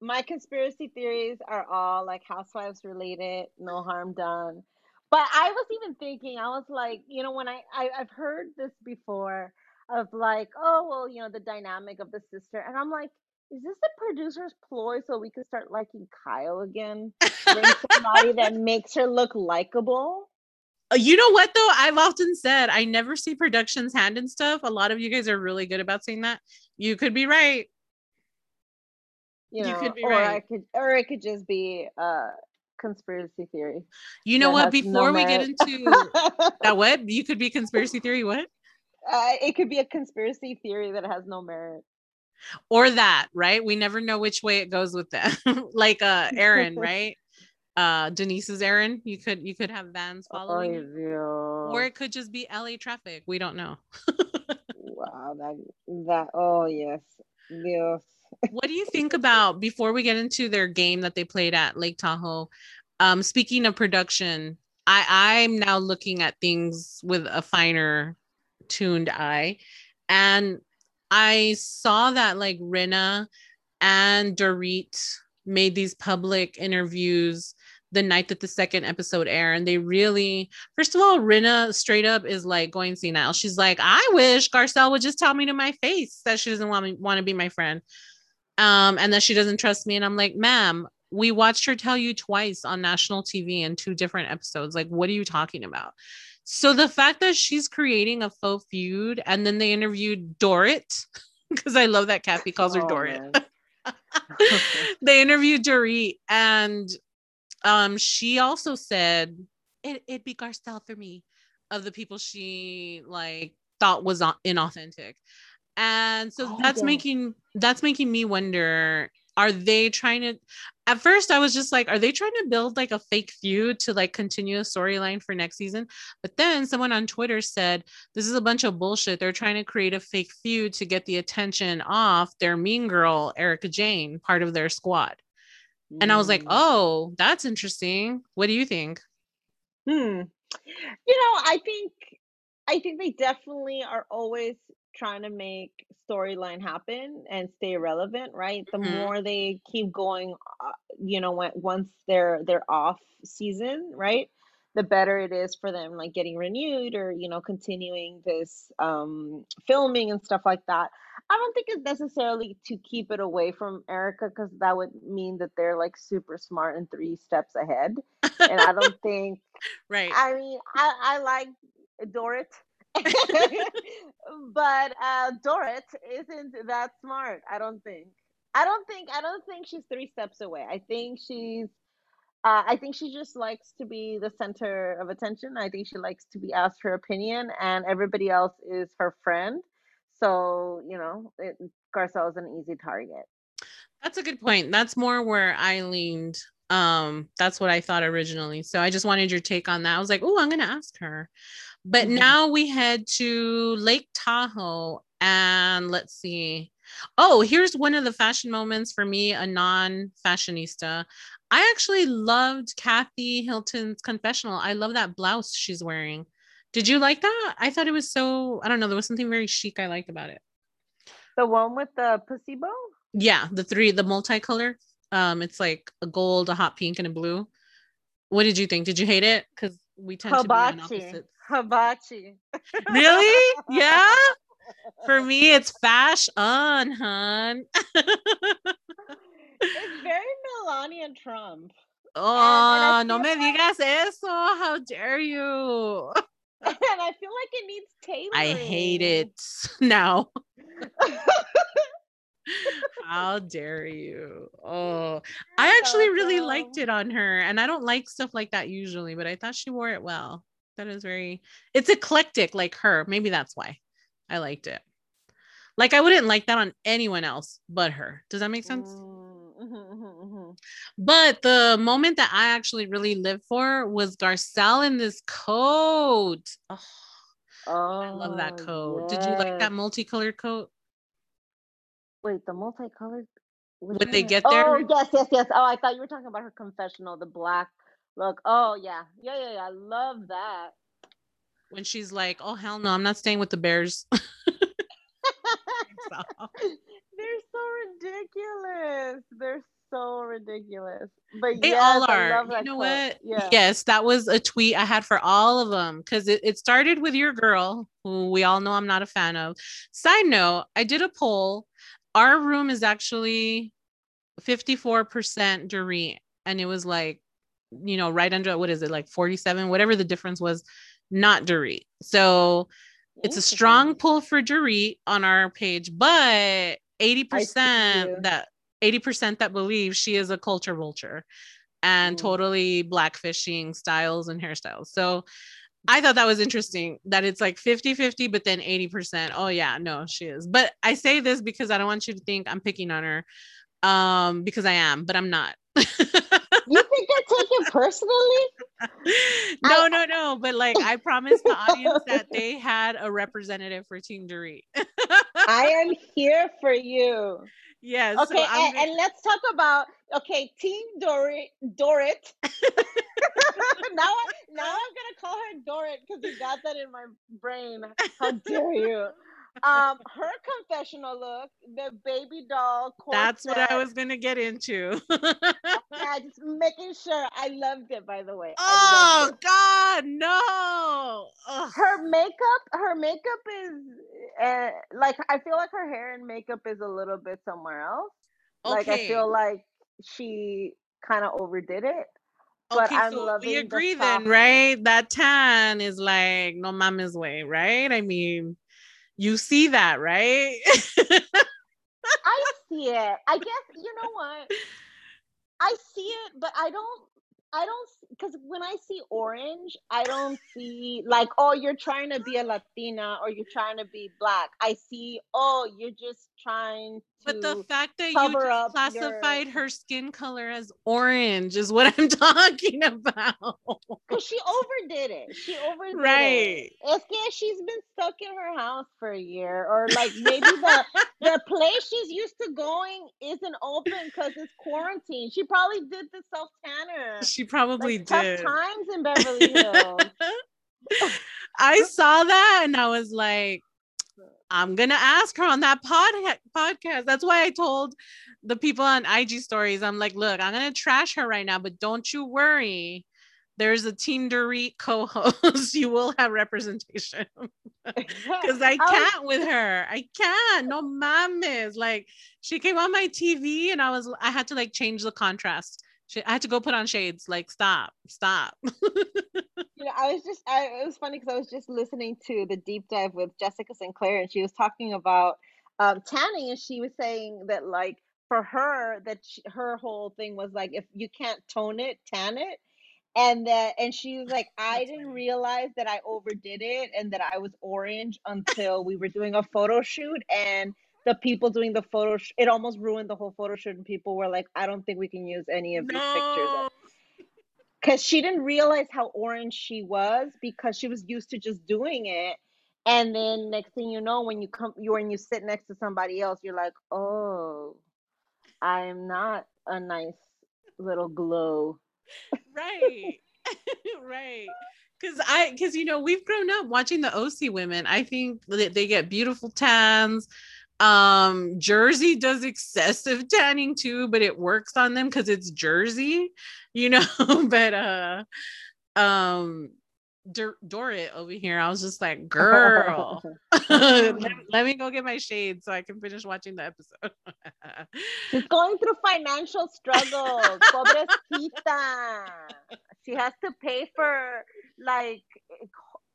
my conspiracy theories are all like housewives related, no harm done. But I was even thinking, I was like, you know, when I, I I've heard this before of like, oh well, you know, the dynamic of the sister, and I'm like, is this the producer's ploy so we can start liking Kyle again? Bring somebody that makes her look likable. Uh, you know what though? I've often said I never see production's hand in stuff. A lot of you guys are really good about saying that. You could be right. You, know, you could be or right. I could, or it could just be a conspiracy theory. You know what? Before no we get into that, what you could be conspiracy theory. What? Uh, it could be a conspiracy theory that has no merit or that right? We never know which way it goes with them. like uh aaron right? Uh denise's aaron you could you could have vans following oh, or it could just be la traffic. We don't know. Wow that that oh yes. Yes. What do you think about before we get into their game that they played at lake tahoe um speaking of production i i'm now looking at things with a finer tuned eye. And I saw that like Rinna and Dorit made these public interviews the night that the second episode aired. And they really, first of all, Rinna straight up is like going senile. She's like, I wish Garcelle would just tell me to my face that she doesn't want me want to be my friend. Um, and that she doesn't trust me. And I'm like, ma'am, we watched her tell you twice on national TV in two different episodes. Like, what are you talking about? So the fact that she's creating a faux feud and then they interviewed Dorit, because I love that Kathy calls her oh, Dorit. they interviewed Dorit and um, she also said it, it'd be Garcelle for me of the people she like thought was inauthentic. And so oh, that's yeah. making that's making me wonder are they trying to at first i was just like are they trying to build like a fake feud to like continue a storyline for next season but then someone on twitter said this is a bunch of bullshit they're trying to create a fake feud to get the attention off their mean girl Erika Jayne, part of their squad and I was like, mm. oh, that's interesting. What do you think? Hmm. You know, I think I think they definitely are always trying to make storyline happen and stay relevant, right? The mm-hmm. more they keep going, uh, you know, when, once they're they're off season, right? The better it is for them, like getting renewed or you know continuing this um, filming and stuff like that. I don't think it's necessarily to keep it away from erika because that would mean that they're like super smart and three steps ahead. and I don't think. Right. I mean, I, I like Dorit. but uh, Dorit isn't that smart. I don't think. I don't think. I don't think she's three steps away. I think she's. Uh, I think she just likes to be the center of attention. I think she likes to be asked her opinion, and everybody else is her friend. So, you know, it, Garcelle is an easy target. That's a good point. That's more where I leaned. Um, that's what I thought originally. So I just wanted your take on that. I was like, oh, I'm gonna ask her. But mm-hmm. now we head to Lake Tahoe and let's see. Oh, here's one of the fashion moments for me, a non-fashionista. I actually loved Kathy Hilton's confessional. I love that blouse she's wearing. Did you like that? I thought it was so, I don't know, there was something very chic I liked about it. The one with the pussy bow? Yeah, the three, the multicolor. Um, it's like a gold, a hot pink, and a blue. What did you think? Did you hate it? Because we tend Hibachi. to be on opposites. Hibachi. really? Yeah. For me, it's fashion, hun. it's very Melania Trump. Oh, and, and no me like... digas eso. How dare you? and I feel like it needs tailoring. I hate it now. How dare you? Oh, I actually really liked it on her, and I don't like stuff like that usually, but I thought she wore it well. That is very, it's eclectic like her. Maybe that's why I liked it. Like I wouldn't like that on anyone else but her. Does that make sense? Mm. Mm-hmm, mm-hmm, mm-hmm. But the moment that I actually really lived for was Garcelle in this coat. Oh, oh I love that oh, coat. Yes. Did you like that multicolored coat? Wait, the multicolored. When they get there? Oh yes, yes, yes. Oh, I thought you were talking about her confessional, the black look. Oh yeah, yeah, yeah, yeah. I love that. When she's like, "Oh hell no, I'm not staying with the Bears." They're so ridiculous. They're so ridiculous. But they yes, all are. you know quote. what? Yeah. Yes, that was a tweet I had for all of them because it, it started with your girl, who we all know I'm not a fan of. Side note, I did a poll. Our room is actually 54% Dorit, and it was like, you know, right under what is it, like 47, whatever the difference was, not Dorit. So it's a strong pull for Dorit on our page, but 80% that 80% that believe she is a culture vulture and mm. totally blackfishing styles and hairstyles. So I thought that was interesting that it's like 50 50, but then 80%. Oh, yeah, no, she is. But I say this because I don't want you to think I'm picking on her um, because I am, but I'm not. you think I take it personally? no, I, no, no. But like, I promised the audience that they had a representative for Team Dorit. I am here for you. Yes. Okay, so and, and, let's talk about okay, Team Dorit. Dorit. now, I, now I'm gonna call her Dorit because you got that in my brain. How dare you? Um, her confessional look, the baby doll. That's what I was gonna get into. yeah, just making sure. I loved it, by the way. Oh God, no! Ugh. Her makeup, her makeup is uh, like I feel like her hair and makeup is a little bit somewhere else. Okay. Like I feel like she kind of overdid it. But okay, I'm so we agree the then, right? That tan is like no mama's way, right? I mean, you see that, right? I see it. I guess you know what? I see it, but I don't I don't because when I see orange, I don't see like, oh, you're trying to be a Latina or you're trying to be black. I see, oh, you're just trying but the fact that you just classified your... her skin color as orange is what I'm talking about. Because she overdid it. She overdid it. right. it. It's yeah, she's been stuck in her house for a year, or like maybe the the place she's used to going isn't open because it's quarantine. She probably did the self tanner. She probably like, did. Tough times in Beverly Hills. I saw that and I was like, I'm gonna ask her on that pod podcast. That's why I told the people on IG stories. I'm like, look, I'm gonna trash her right now, but don't you worry. There's a Team Dorit co-host. you will have representation because I can't with her. I can't. No mames. Like she came on my TV and I was I had to like change the contrast. She, I had to go put on shades. Like stop, stop. you know, I was just, I, it was funny because I was just listening to the deep dive with Jessica Sinclair, and she was talking about um, tanning, and she was saying that like for her, that she, her whole thing was like, if you can't tone it, tan it, and that, and she was like, I didn't realize that I overdid it and that I was orange until we were doing a photo shoot, and the people doing the photo, sh- it almost ruined the whole photo shoot, and people were like, I don't think we can use any of these no. pictures because she didn't realize how orange she was because she was used to just doing it and then next thing you know when you come you when you sit next to somebody else you're like oh i am not a nice little glow. Right. Right. Because i because you know we've grown up watching the oc women. I think that they get beautiful tans um jersey does excessive tanning too but it works on them because it's jersey you know but uh um Dor- Dorit over here i was just like girl let, let, me go get my shade so i can finish watching the episode. She's going through financial struggles pobrecita. She has to pay for like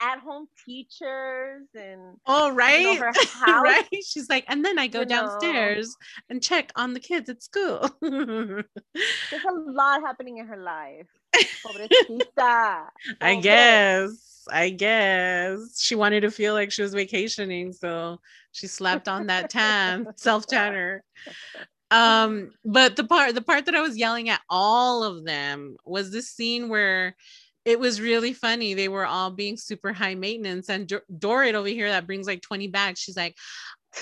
at home teachers and oh right you know, right? she's like and then i go you downstairs know. and check on the kids at school. There's a lot happening in her life. I guess. I guess. She wanted to feel like she was vacationing so she slapped on that tan self tanner um but the part the part that i was yelling at all of them was this scene where it was really funny. They were all being super high maintenance. And Dor- Dorit over here that brings like 20 bags, she's like,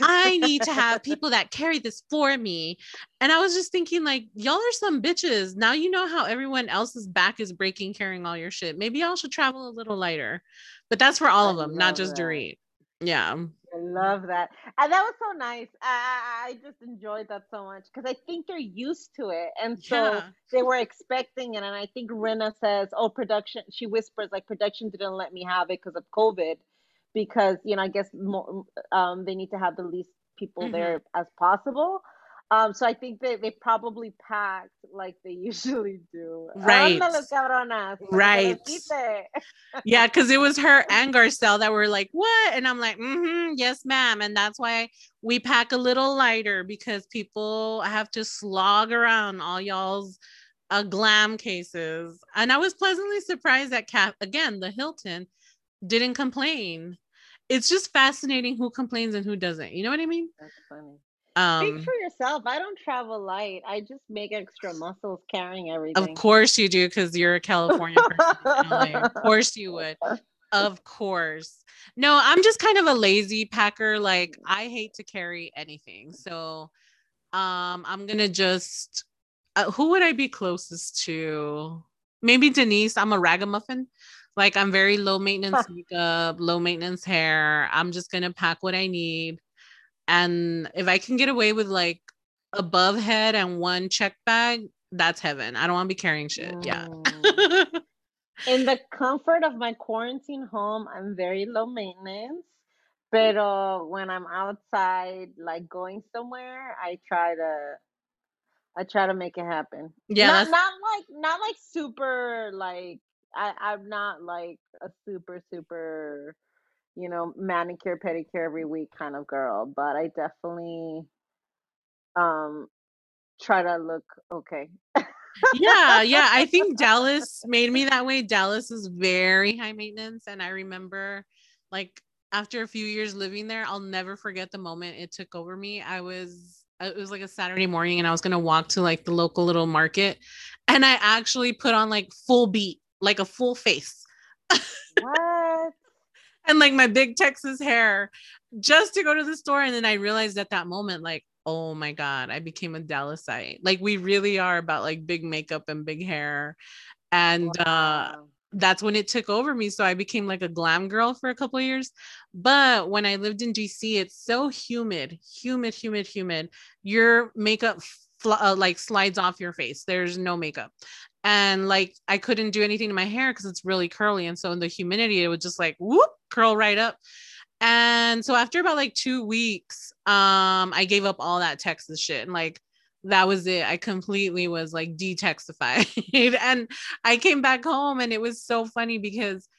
I need to have people that carry this for me. And I was just thinking, like, y'all are some bitches. Now you know how everyone else's back is breaking carrying all your shit. Maybe y'all should travel a little lighter. But that's for all I of them, not just that. Dorit. Yeah. I love that. And that was so nice. I, I just enjoyed that so much because I think they're used to it. And so yeah. they were expecting it. And I think Rinna says, oh, production, she whispers, like, production didn't let me have it because of COVID. Because, you know, I guess more, um, they need to have the least people mm-hmm. there as possible. Um, so I think they, they probably packed like they usually do. Right. Right. yeah, because it was her and Garcelle that were like, what? And I'm like, mm-hmm, yes, ma'am. And that's why we pack a little lighter because people have to slog around all y'all's uh, glam cases. And I was pleasantly surprised that Cap, again, the Hilton didn't complain. It's just fascinating who complains and who doesn't. You know what I mean? That's funny. Um, Speak for yourself. I don't travel light. I just make extra muscles carrying everything. Of course you do, because you're a California person. of course you would. Of course. No, I'm just kind of a lazy packer. Like I hate to carry anything. So um I'm gonna just uh, who would I be closest to? Maybe Denise. I'm a ragamuffin. Like I'm very low maintenance makeup, low maintenance hair. I'm just gonna pack what I need. And if I can get away with like above head and one check bag, that's heaven. I don't want to be carrying shit. Mm. Yeah. In the comfort of my quarantine home, I'm very low maintenance. But uh, when I'm outside, like going somewhere, I try to I try to make it happen. Yeah, not, not like not like super like I I'm not like a super super you know manicure pedicure every week kind of girl, but I definitely um try to look okay. yeah, yeah. I think Dallas made me that way. Dallas is very high maintenance, and I remember like after a few years living there, I'll never forget the moment it took over me. I was it was like a Saturday morning and I was going to walk to like the local little market and I actually put on like full beat, like a full face. What? And like my big Texas hair just to go to the store and then I realized at that moment like oh my god, I became a Dallasite. Like we really are about like big makeup and big hair and uh, wow. uh that's when it took over me. So I became like a glam girl for a couple of years. But when I lived in DC, it's so humid, humid, humid, humid. Your makeup fl- uh, like slides off your face. There's no makeup. And like I couldn't do anything to my hair because it's really curly. And so in the humidity, it would just like whoop, curl right up. And so after about like two weeks, um, I gave up all that Texas shit and like that was it. I completely was like detoxified. and I came back home and it was so funny because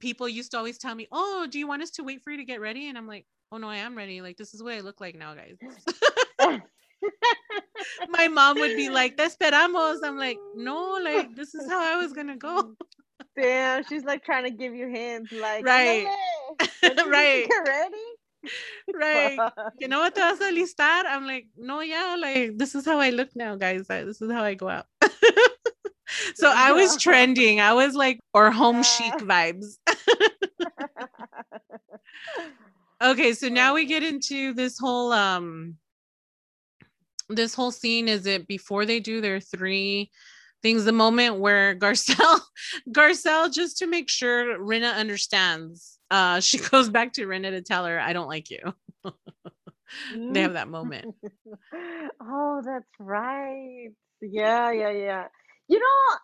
people used to always tell me, Oh, do you want us to wait for you to get ready? And I'm like, Oh no, I am ready. Like this is what I look like now, guys. My mom would be like, esperamos. I'm like, no, like this is how I was gonna go. Damn, she's like trying to give you hints, like right, right. Ready right. You know what te vas a listar? I'm like, no, yeah, like this is how I look now, guys. This is how I go out. so I was trending. I was like, or home chic vibes. okay, so now we get into this whole um this whole scene. Is it before they do their three things? The moment where Garcelle, Garcelle, just to make sure Rinna understands uh, she goes back to Rinna to tell her, I don't like you. they have that moment. oh, that's right. Yeah, yeah, yeah. You know,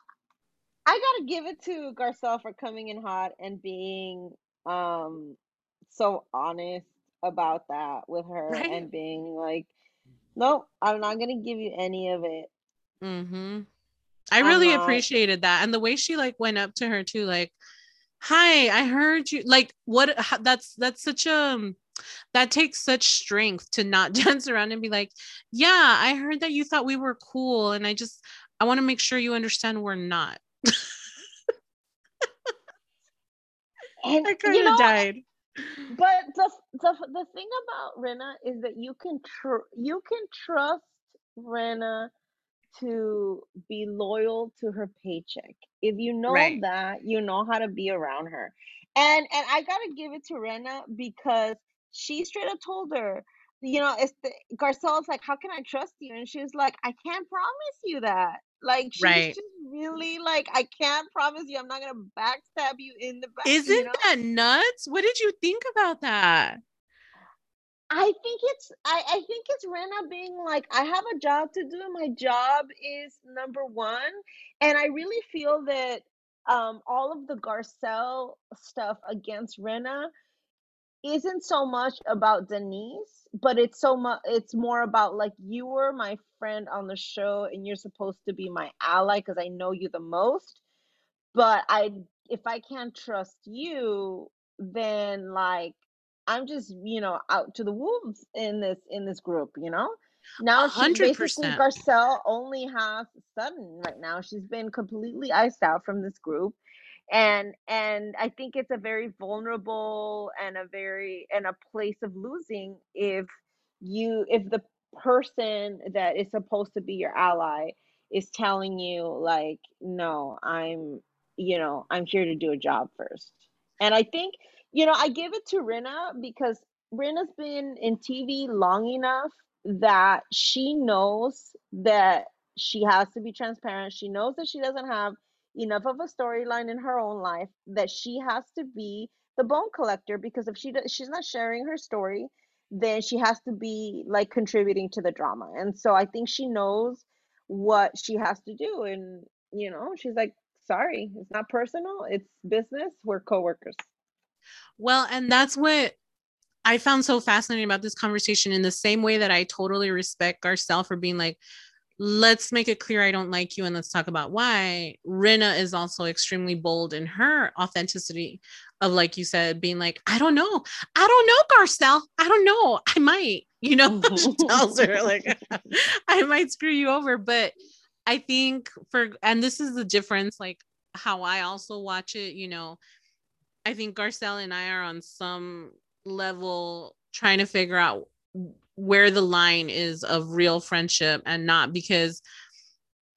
I gotta give it to Garcelle for coming in hot and being um so honest about that with her right? and being like, Nope, I'm not gonna give you any of it. Mm-hmm. I really appreciated that. And the way she like went up to her too, like, hi i heard you like what that's that's such a um, that takes such strength to not dance around and be like yeah i heard that you thought we were cool and i just i want to make sure you understand we're not and i you know, died but the, the the thing about Rinna is that you can tr- you can trust Rinna to be loyal to her paycheck. If you know right. that, you know how to be around her. And and I gotta give it to Rinna because she straight up told her, you know, it's the Garcelle's like, How can I trust you? And she was like, I can't promise you that. Like she's right. just really like, I can't promise you I'm not gonna backstab you in the back. Isn't you know? that nuts? What did you think about that? I think it's I, I think it's Rinna being like, I have a job to do. My job is number one. And I really feel that um all of the Garcelle stuff against Rinna isn't so much about Denise, but it's so much it's more about like you were my friend on the show and you're supposed to be my ally because I know you the most. But I if I can't trust you, then like I'm just, you know, out to the wolves in this in this group, you know. Now she's basically Garcelle only has Sutton right now. She's been completely iced out from this group. And and I think it's a very vulnerable and a very and a place of losing if you if the person that is supposed to be your ally is telling you like no i'm you know i'm here to do a job first and i think you know, I give it to Rinna because Rinna's been in TV long enough that she knows that she has to be transparent. She knows that she doesn't have enough of a storyline in her own life that she has to be the bone collector because if she does, she's not sharing her story then she has to be like contributing to the drama. And so i think she knows what she has to do and you know she's like sorry it's not personal it's business we're coworkers. Well and that's what i found so fascinating about this conversation in the same way that i totally respect Garcelle for being like let's make it clear I don't like you and let's talk about why. Rinna is also extremely bold in her authenticity of, like you said, being like, I don't know. I don't know, Garcelle. I don't know. I might, you know, she tells her, like, I might screw you over. But I think for, and this is the difference, like how I also watch it, you know, I think Garcelle and I are on some level trying to figure out where the line is of real friendship and not because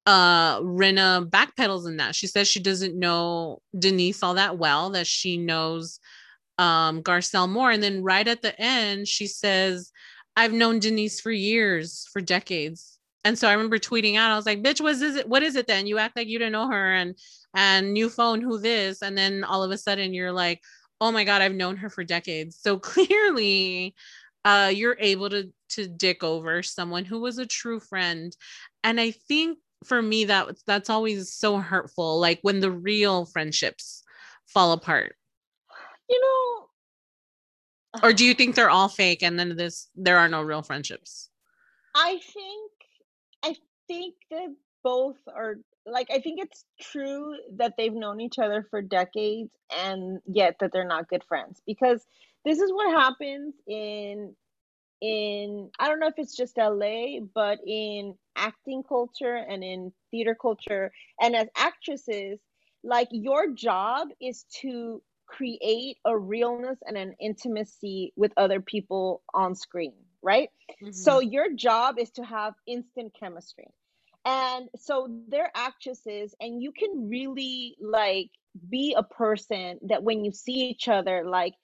uh Rinna backpedals in that. She says she doesn't know Denise all that well, that she knows um Garcelle more. And then right at the end, she says, I've known Denise for years, for decades. And so I remember tweeting out, I was like, bitch, what is it? What is it then? You act like you didn't know her and and new phone, who this? And then all of a sudden you're like, oh my God, I've known her for decades. So clearly uh, you're able to to dick over someone who was a true friend. And i think for me that that's always so hurtful like when the real friendships fall apart. You know or do you think they're all fake and then this there are no real friendships? I think i think that both are like i think it's true that they've known each other for decades and yet that they're not good friends because this is what happens in in I don't know if it's just LA, but in acting culture and in theater culture and as actresses, like your job is to create a realness and an intimacy with other people on screen, right? Mm-hmm. So your job is to have instant chemistry. And so they're actresses and you can really like be a person that when you see each other like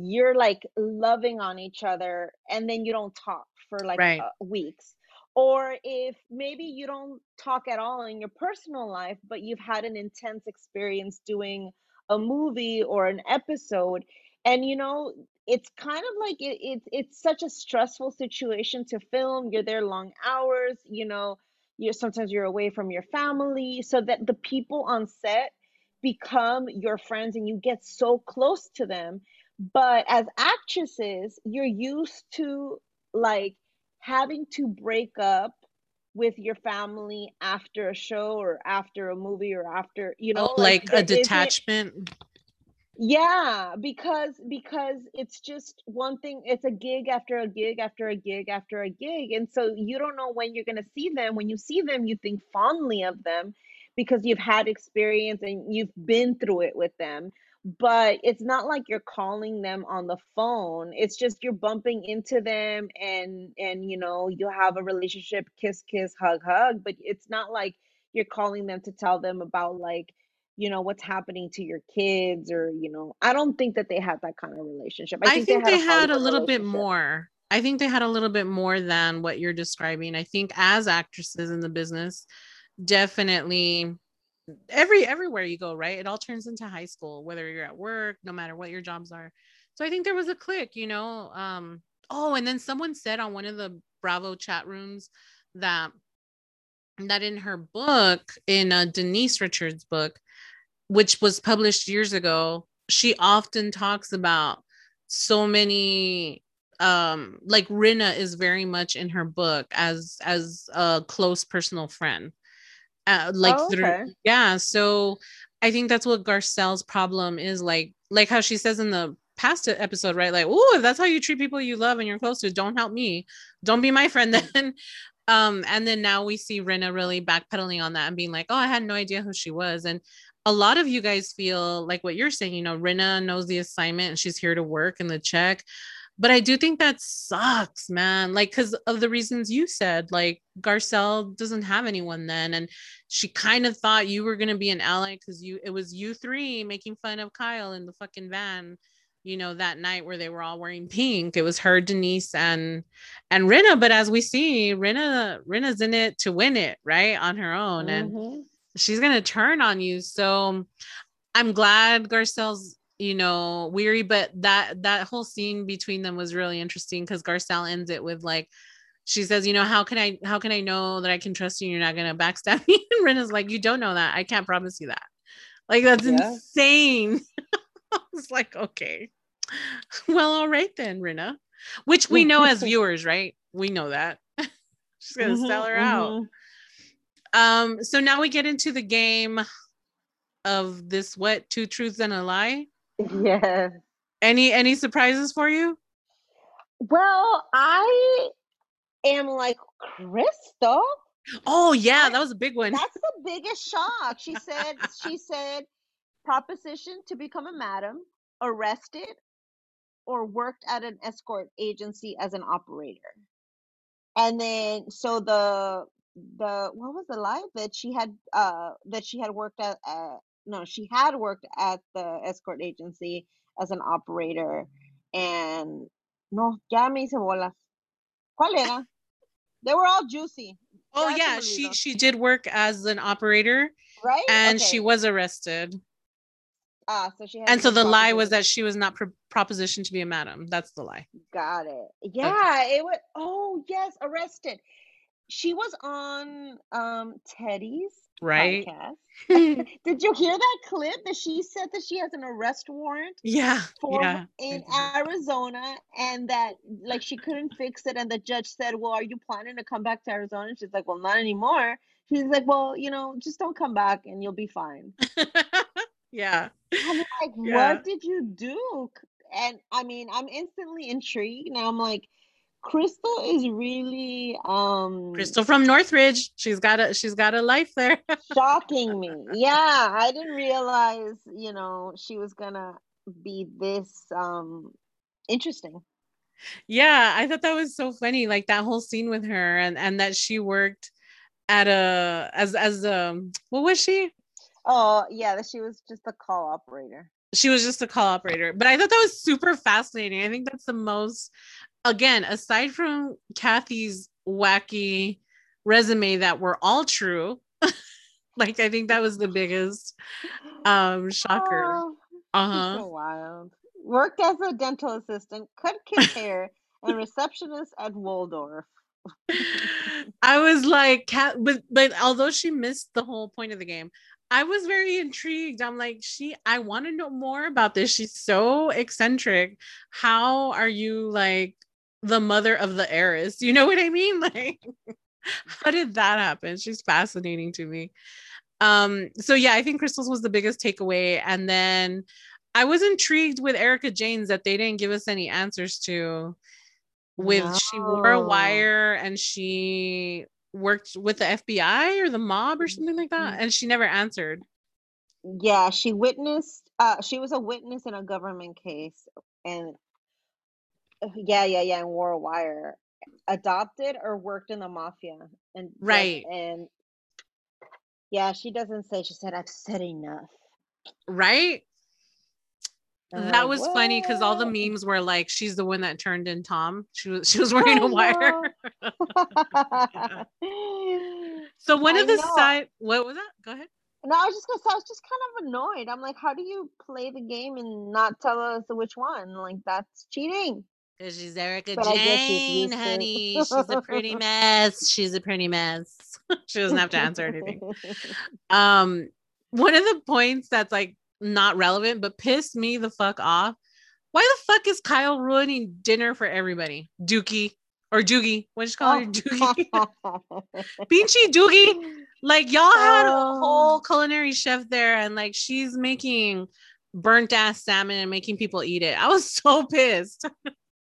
you're like loving on each other and then you don't talk for like right. uh, weeks or if maybe you don't talk at all in your personal life but you've had an intense experience doing a movie or an episode and you know it's kind of like it, it it's such a stressful situation to film you're there long hours you know you're sometimes you're away from your family so that the people on set become your friends and you get so close to them but as actresses, you're used to like having to break up with your family after a show or after a movie or after, you know, oh, like, like a detachment. Yeah, because because it's just one thing, it's a gig after a gig after a gig after a gig. And so you don't know when you're going to see them. When you see them, you think fondly of them because you've had experience and you've been through it with them but it's not like you're calling them on the phone it's just you're bumping into them and and you know you have a relationship kiss kiss hug hug but it's not like you're calling them to tell them about like you know what's happening to your kids or you know i don't think that they had that kind of relationship i think, I think they had, they a, had a little bit more i think they had a little bit more than what you're describing i think as actresses in the business definitely every everywhere you go right? It all turns into high school whether you're at work no matter what your jobs are. So i think there was a clique you know um oh and then someone said on one of the bravo chat rooms that that in her book in uh, denise richards book which was published years ago she often talks about so many um like Rinna is very much in her book as as a close personal friend uh, like oh, okay. through, yeah so i think that's what garcelle's problem is like like how she says in the past episode right? Like oh that's how you treat people you love and you're close to don't help me. Don't be my friend then. Um and then now we see Rinna really backpedaling on that and being like oh i had no idea who she was. And a lot of you guys feel like what you're saying you know Rinna knows the assignment and she's here to work and the check but I do think that sucks, man. Like, because of the reasons you said, like, Garcelle doesn't have anyone then. And she kind of thought you were going to be an ally because you, it was you three making fun of Kyle in the fucking van, you know, that night where they were all wearing pink. It was her, Denise, and, and Rinna. But as we see, Rinna, Rinna's in it to win it, right? On her own. Mm-hmm. And, she's gonna turn on you. So I'm glad Garcelle's you know weary, but that that whole scene between them was really interesting because Garcelle ends it with like she says, you know, how can I how can I know that I can trust you and you're not gonna backstab me? And Rinna's like, you don't know that. I can't promise you that. Like that's yeah. insane. I was like, okay. Well, all right then, Rinna. Which we know as viewers, right? We know that. She's gonna mm-hmm, sell her mm-hmm. out. Um, so now we get into the game of this what two truths and a lie. Yeah. Any any surprises for you? Well, I am like Crystal. Oh yeah, that was a big one. That's the biggest shock. She said she said proposition to become a madam, arrested, or worked at an escort agency as an operator. And then so the the what was the lie that she had uh that she had worked at uh no she had worked at the escort agency as an operator and no ya me hice bolas ¿Cuál era? They were all juicy. Oh yeah, she she did work as an operator, right? And okay. she was arrested. Ah, so she and so the lie was that she was not pro- propositioned to be a madam. That's the lie. Got it. Yeah, okay. it was. Oh yes, arrested. She was on um Teddi's right Did you hear that clip that she said that she has an arrest warrant? Yeah. For yeah. in mm-hmm. Arizona and that like she couldn't fix it and the judge said, "Well, are you planning to come back to Arizona?" she's like, "Well, not anymore." She's like, "Well, you know, just don't come back and you'll be fine." yeah. I'm like, yeah. "What did you do?" And I mean, I'm instantly intrigued. Now I'm like, Crystal is really um Crystal from Northridge. She's got a she's got a life there. shocking me. Yeah, I didn't realize, you know, she was gonna be this um interesting. Yeah, I thought that was so funny. Like that whole scene with her and and that she worked at a as as um what was she? Oh yeah, that she was just a call operator. She was just a call operator. But I thought that was super fascinating. I think that's the most again, aside from Kathy's wacky resume that were all true, like I think that was the biggest um shocker. Oh, uh-huh. So wild. Worked as a dental assistant, cut kids hair, and receptionist at Waldorf. I was like, Cat, but but although she missed the whole point of the game, I was very intrigued. I'm like, she, I want to know more about this. She's so eccentric. How are you like the mother of the heiress. You know what I mean? Like, how did that happen? She's fascinating to me. Um, so yeah, I think Crystals was the biggest takeaway. And then I was intrigued with Erika Jayne's that they didn't give us any answers to. With no. she wore a wire and she worked with the FBI or the mob or something like that, mm-hmm. and she never answered. Yeah, she witnessed. Uh, she was a witness in a government case, and Uh, yeah, yeah, yeah, and wore a wire. Adopted or worked in the mafia, and right, and yeah, she doesn't say. She said, "I've said enough." Right. that like, was what? funny because all the memes were like, "She's the one that turned in Tom." She was she was wearing a wire. so one I of the side, what was that? Go ahead. No, I was just gonna say I was just kind of annoyed. I'm like, how do you play the game and not tell us which one? Like that's cheating. Because she's Erika but Jayne, honey. She's a pretty mess. She's a pretty mess. she doesn't have to answer anything. Um, one of the points that's like not relevant, but pissed me the fuck off. Why the fuck is Kyle ruining dinner for everybody? Dookie or Doogie. What did you call her? Doogie. Pinchy Doogie. Like y'all had a oh. whole culinary chef there, and like she's making burnt ass salmon and making people eat it. I was so pissed.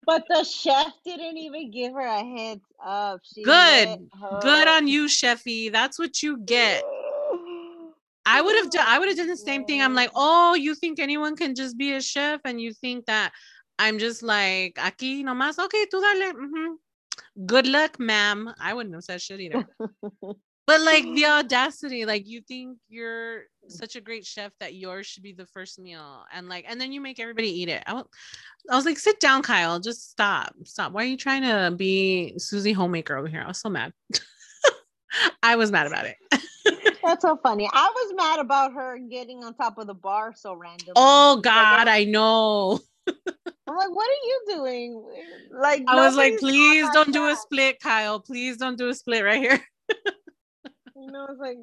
But the chef didn't even give her a heads up. She Good. Good on you, Chefy. That's what you get. I would have done I would have done the same thing. I'm like, oh, you think anyone can just be a chef and you think that I'm just like aquí nomás, okay, tú dale. Mm-hmm. Good luck, ma'am. I wouldn't have said shit either. but like the audacity, like you think you're such a great chef that yours should be the first meal and like and then you make everybody eat it. I, w- I was like, sit down, Kyle. Just stop. Stop. Why are you trying to be Susie homemaker over here? I was so mad. I was mad about it. That's so funny. I was mad about her getting on top of the bar so random. Oh God, I know. I'm like, what are you doing? Like I was like, please don't do a split, Kyle. Please don't do a split right here. You know, it's like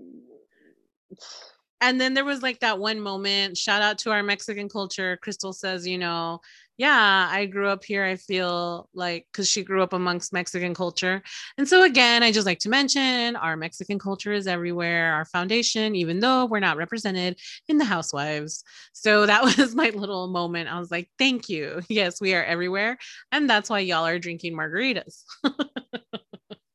and then there was like that one moment shout out to our mexican culture. Crystal says you know yeah i grew up here. I feel like because she grew up amongst mexican culture. And so again i just like to mention our mexican culture is everywhere. Our foundation even though we're not represented in the housewives. So that was my little moment. I was like thank you. Yes we are everywhere. And that's why y'all are drinking margaritas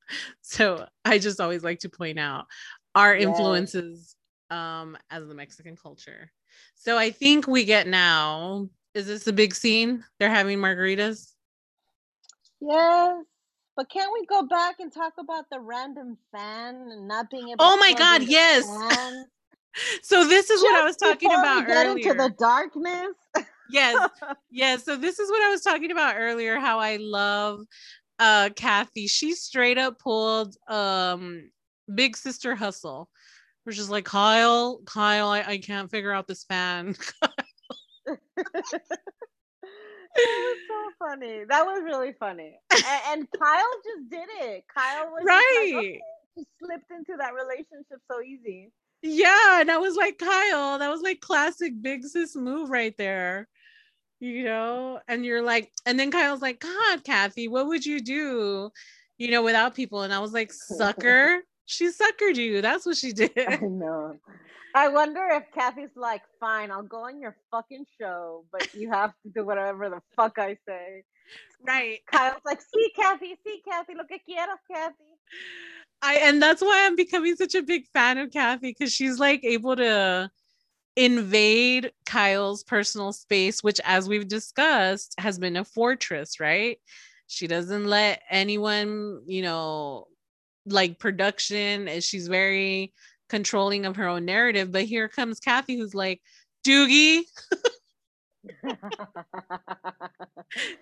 so i just always like to point out our yes. influences um as the Mexican culture. So I think we get now. Is this a big scene? They're having margaritas. Yes, but can't we go back and talk about the random fan and not being able? Oh my God! Yes. so this is Just what I was talking about get earlier. Into the darkness. yes, yes. So this is what I was talking about earlier. How I love uh Kathy. She straight up pulled um Big Sister Hustle which is like Kyle, Kyle, I, I can't figure out this fan. that was so funny. That was really funny. And, and Kyle just did it. Kyle was right. Like, okay. He slipped into that relationship so easy. Yeah, and I was like, Kyle, that was like classic big sis move right there. You know, and you're like, and then Kyle's like, God, Kathy, what would you do, you know, without people? And I was like, sucker. She suckered you. That's what she did. I know. I wonder if Kathy's like, fine, I'll go on your fucking show, but you have to do whatever the fuck I say. Right. Kyle's like, see, Kathy, see, Kathy, look at quieras, Kathy. I and that's why I'm becoming such a big fan of Kathy because she's like able to invade Kyle's personal space, which, as we've discussed, has been a fortress, right? She doesn't let anyone, you know, like production and she's very controlling of her own narrative. But here comes Kathy, who's like, Doogie.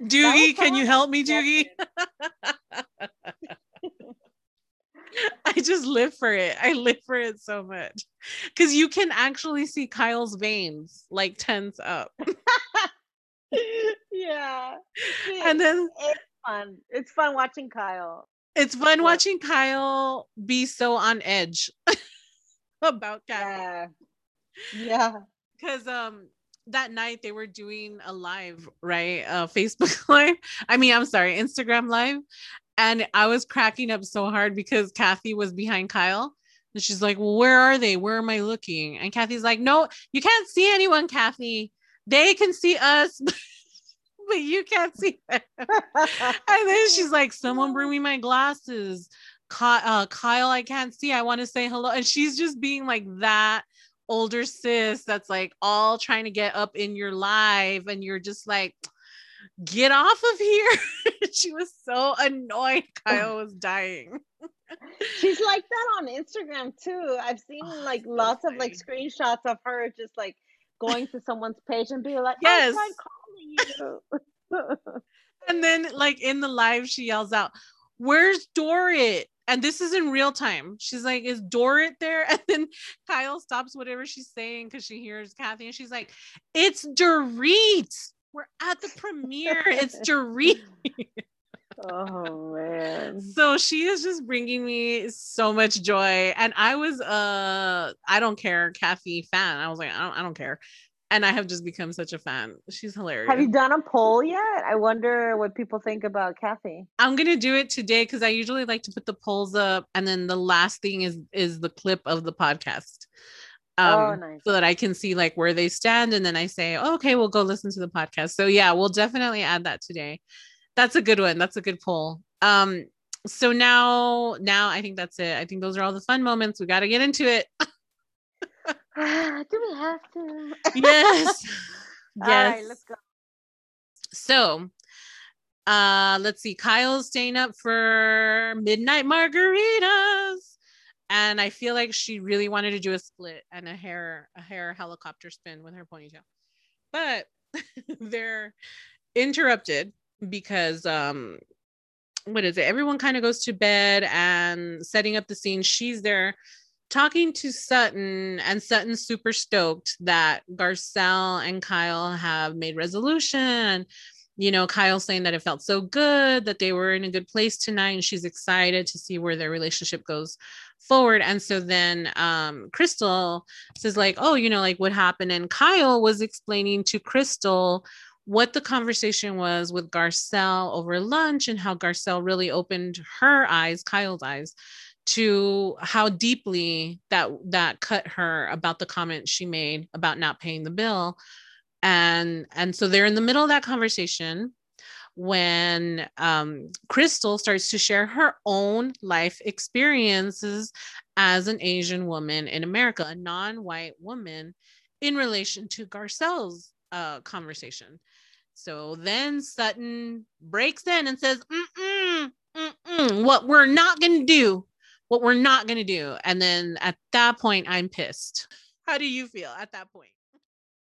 Doogie, can you help me, Doogie? I just live for it. I live for it so much. Cause you can actually see Kyle's veins like tense up. yeah. And then it's fun. It's fun watching Kyle. It's fun watching Kyle be so on edge about Kathy. Yeah. Yeah. Because um that night they were doing a live, right? Uh Facebook live. I mean, I'm sorry, Instagram live. And I was cracking up so hard because Kathy was behind Kyle. And she's like, Well, where are they? Where am I looking? And Kathy's like, No, you can't see anyone, Kathy. They can see us. but you can't see them. and then she's like, someone bring me my glasses. Kyle, uh, Kyle, I can't see. I want to say hello. And she's just being like that older sis that's like all trying to get up in your life. And you're just like, get off of here. she was so annoyed. Kyle was dying. She's like that on Instagram too. I've seen oh, like lots funny. of like screenshots of her just like going to someone's page and be like, oh, yes, I calling you. and then, like in the live, she yells out, Where's Dorit? And this is in real time. She's like, Is Dorit there? And then Kyle stops whatever she's saying because she hears Kathy and she's like, It's Dorit. We're at the premiere. It's Dorit. oh man so she is just bringing me so much joy and i was uh i don't care kathy fan i was like i don't, I don't care and I have just become such a fan. She's hilarious. Have you done a poll yet? I wonder what people think about Kathy. I'm gonna do it today because I usually like to put the polls up, and then the last thing is is the clip of the podcast. Um, oh, nice. So that I can see like where they stand, and then I say, oh, okay, we'll go listen to the podcast. So yeah, we'll definitely add that today. That's a good one. That's a good poll. Um, so now, now I think that's it. I think those are all the fun moments. We got to get into it. Do we have to? yes. yes. All right, let's go. So, uh, let's see. Kyle's staying up for midnight margaritas. And I feel like she really wanted to do a split and a hair, a hair helicopter spin with her ponytail. But they're interrupted because um what is it? Everyone kind of goes to bed and setting up the scene. She's there talking to Sutton, and Sutton's super stoked that Garcelle and Kyle have made resolution. You know, Kyle saying that it felt so good that they were in a good place tonight, and she's excited to see where their relationship goes forward. And so then um, Crystal says, like, oh, you know, like what happened. And Kyle was explaining to Crystal what the conversation was with Garcelle over lunch and how Garcelle really opened her eyes, Kyle's eyes, to how deeply that that cut her about the comment she made about not paying the bill and and so they're in the middle of that conversation when um, crystal starts to share her own life experiences as an asian woman in america a non-white woman in relation to garcelle's uh, conversation so then sutton breaks in and says mm-mm, mm-mm, what we're not going to do what we're not going to do. And then at that point, I'm pissed. How do you feel at that point?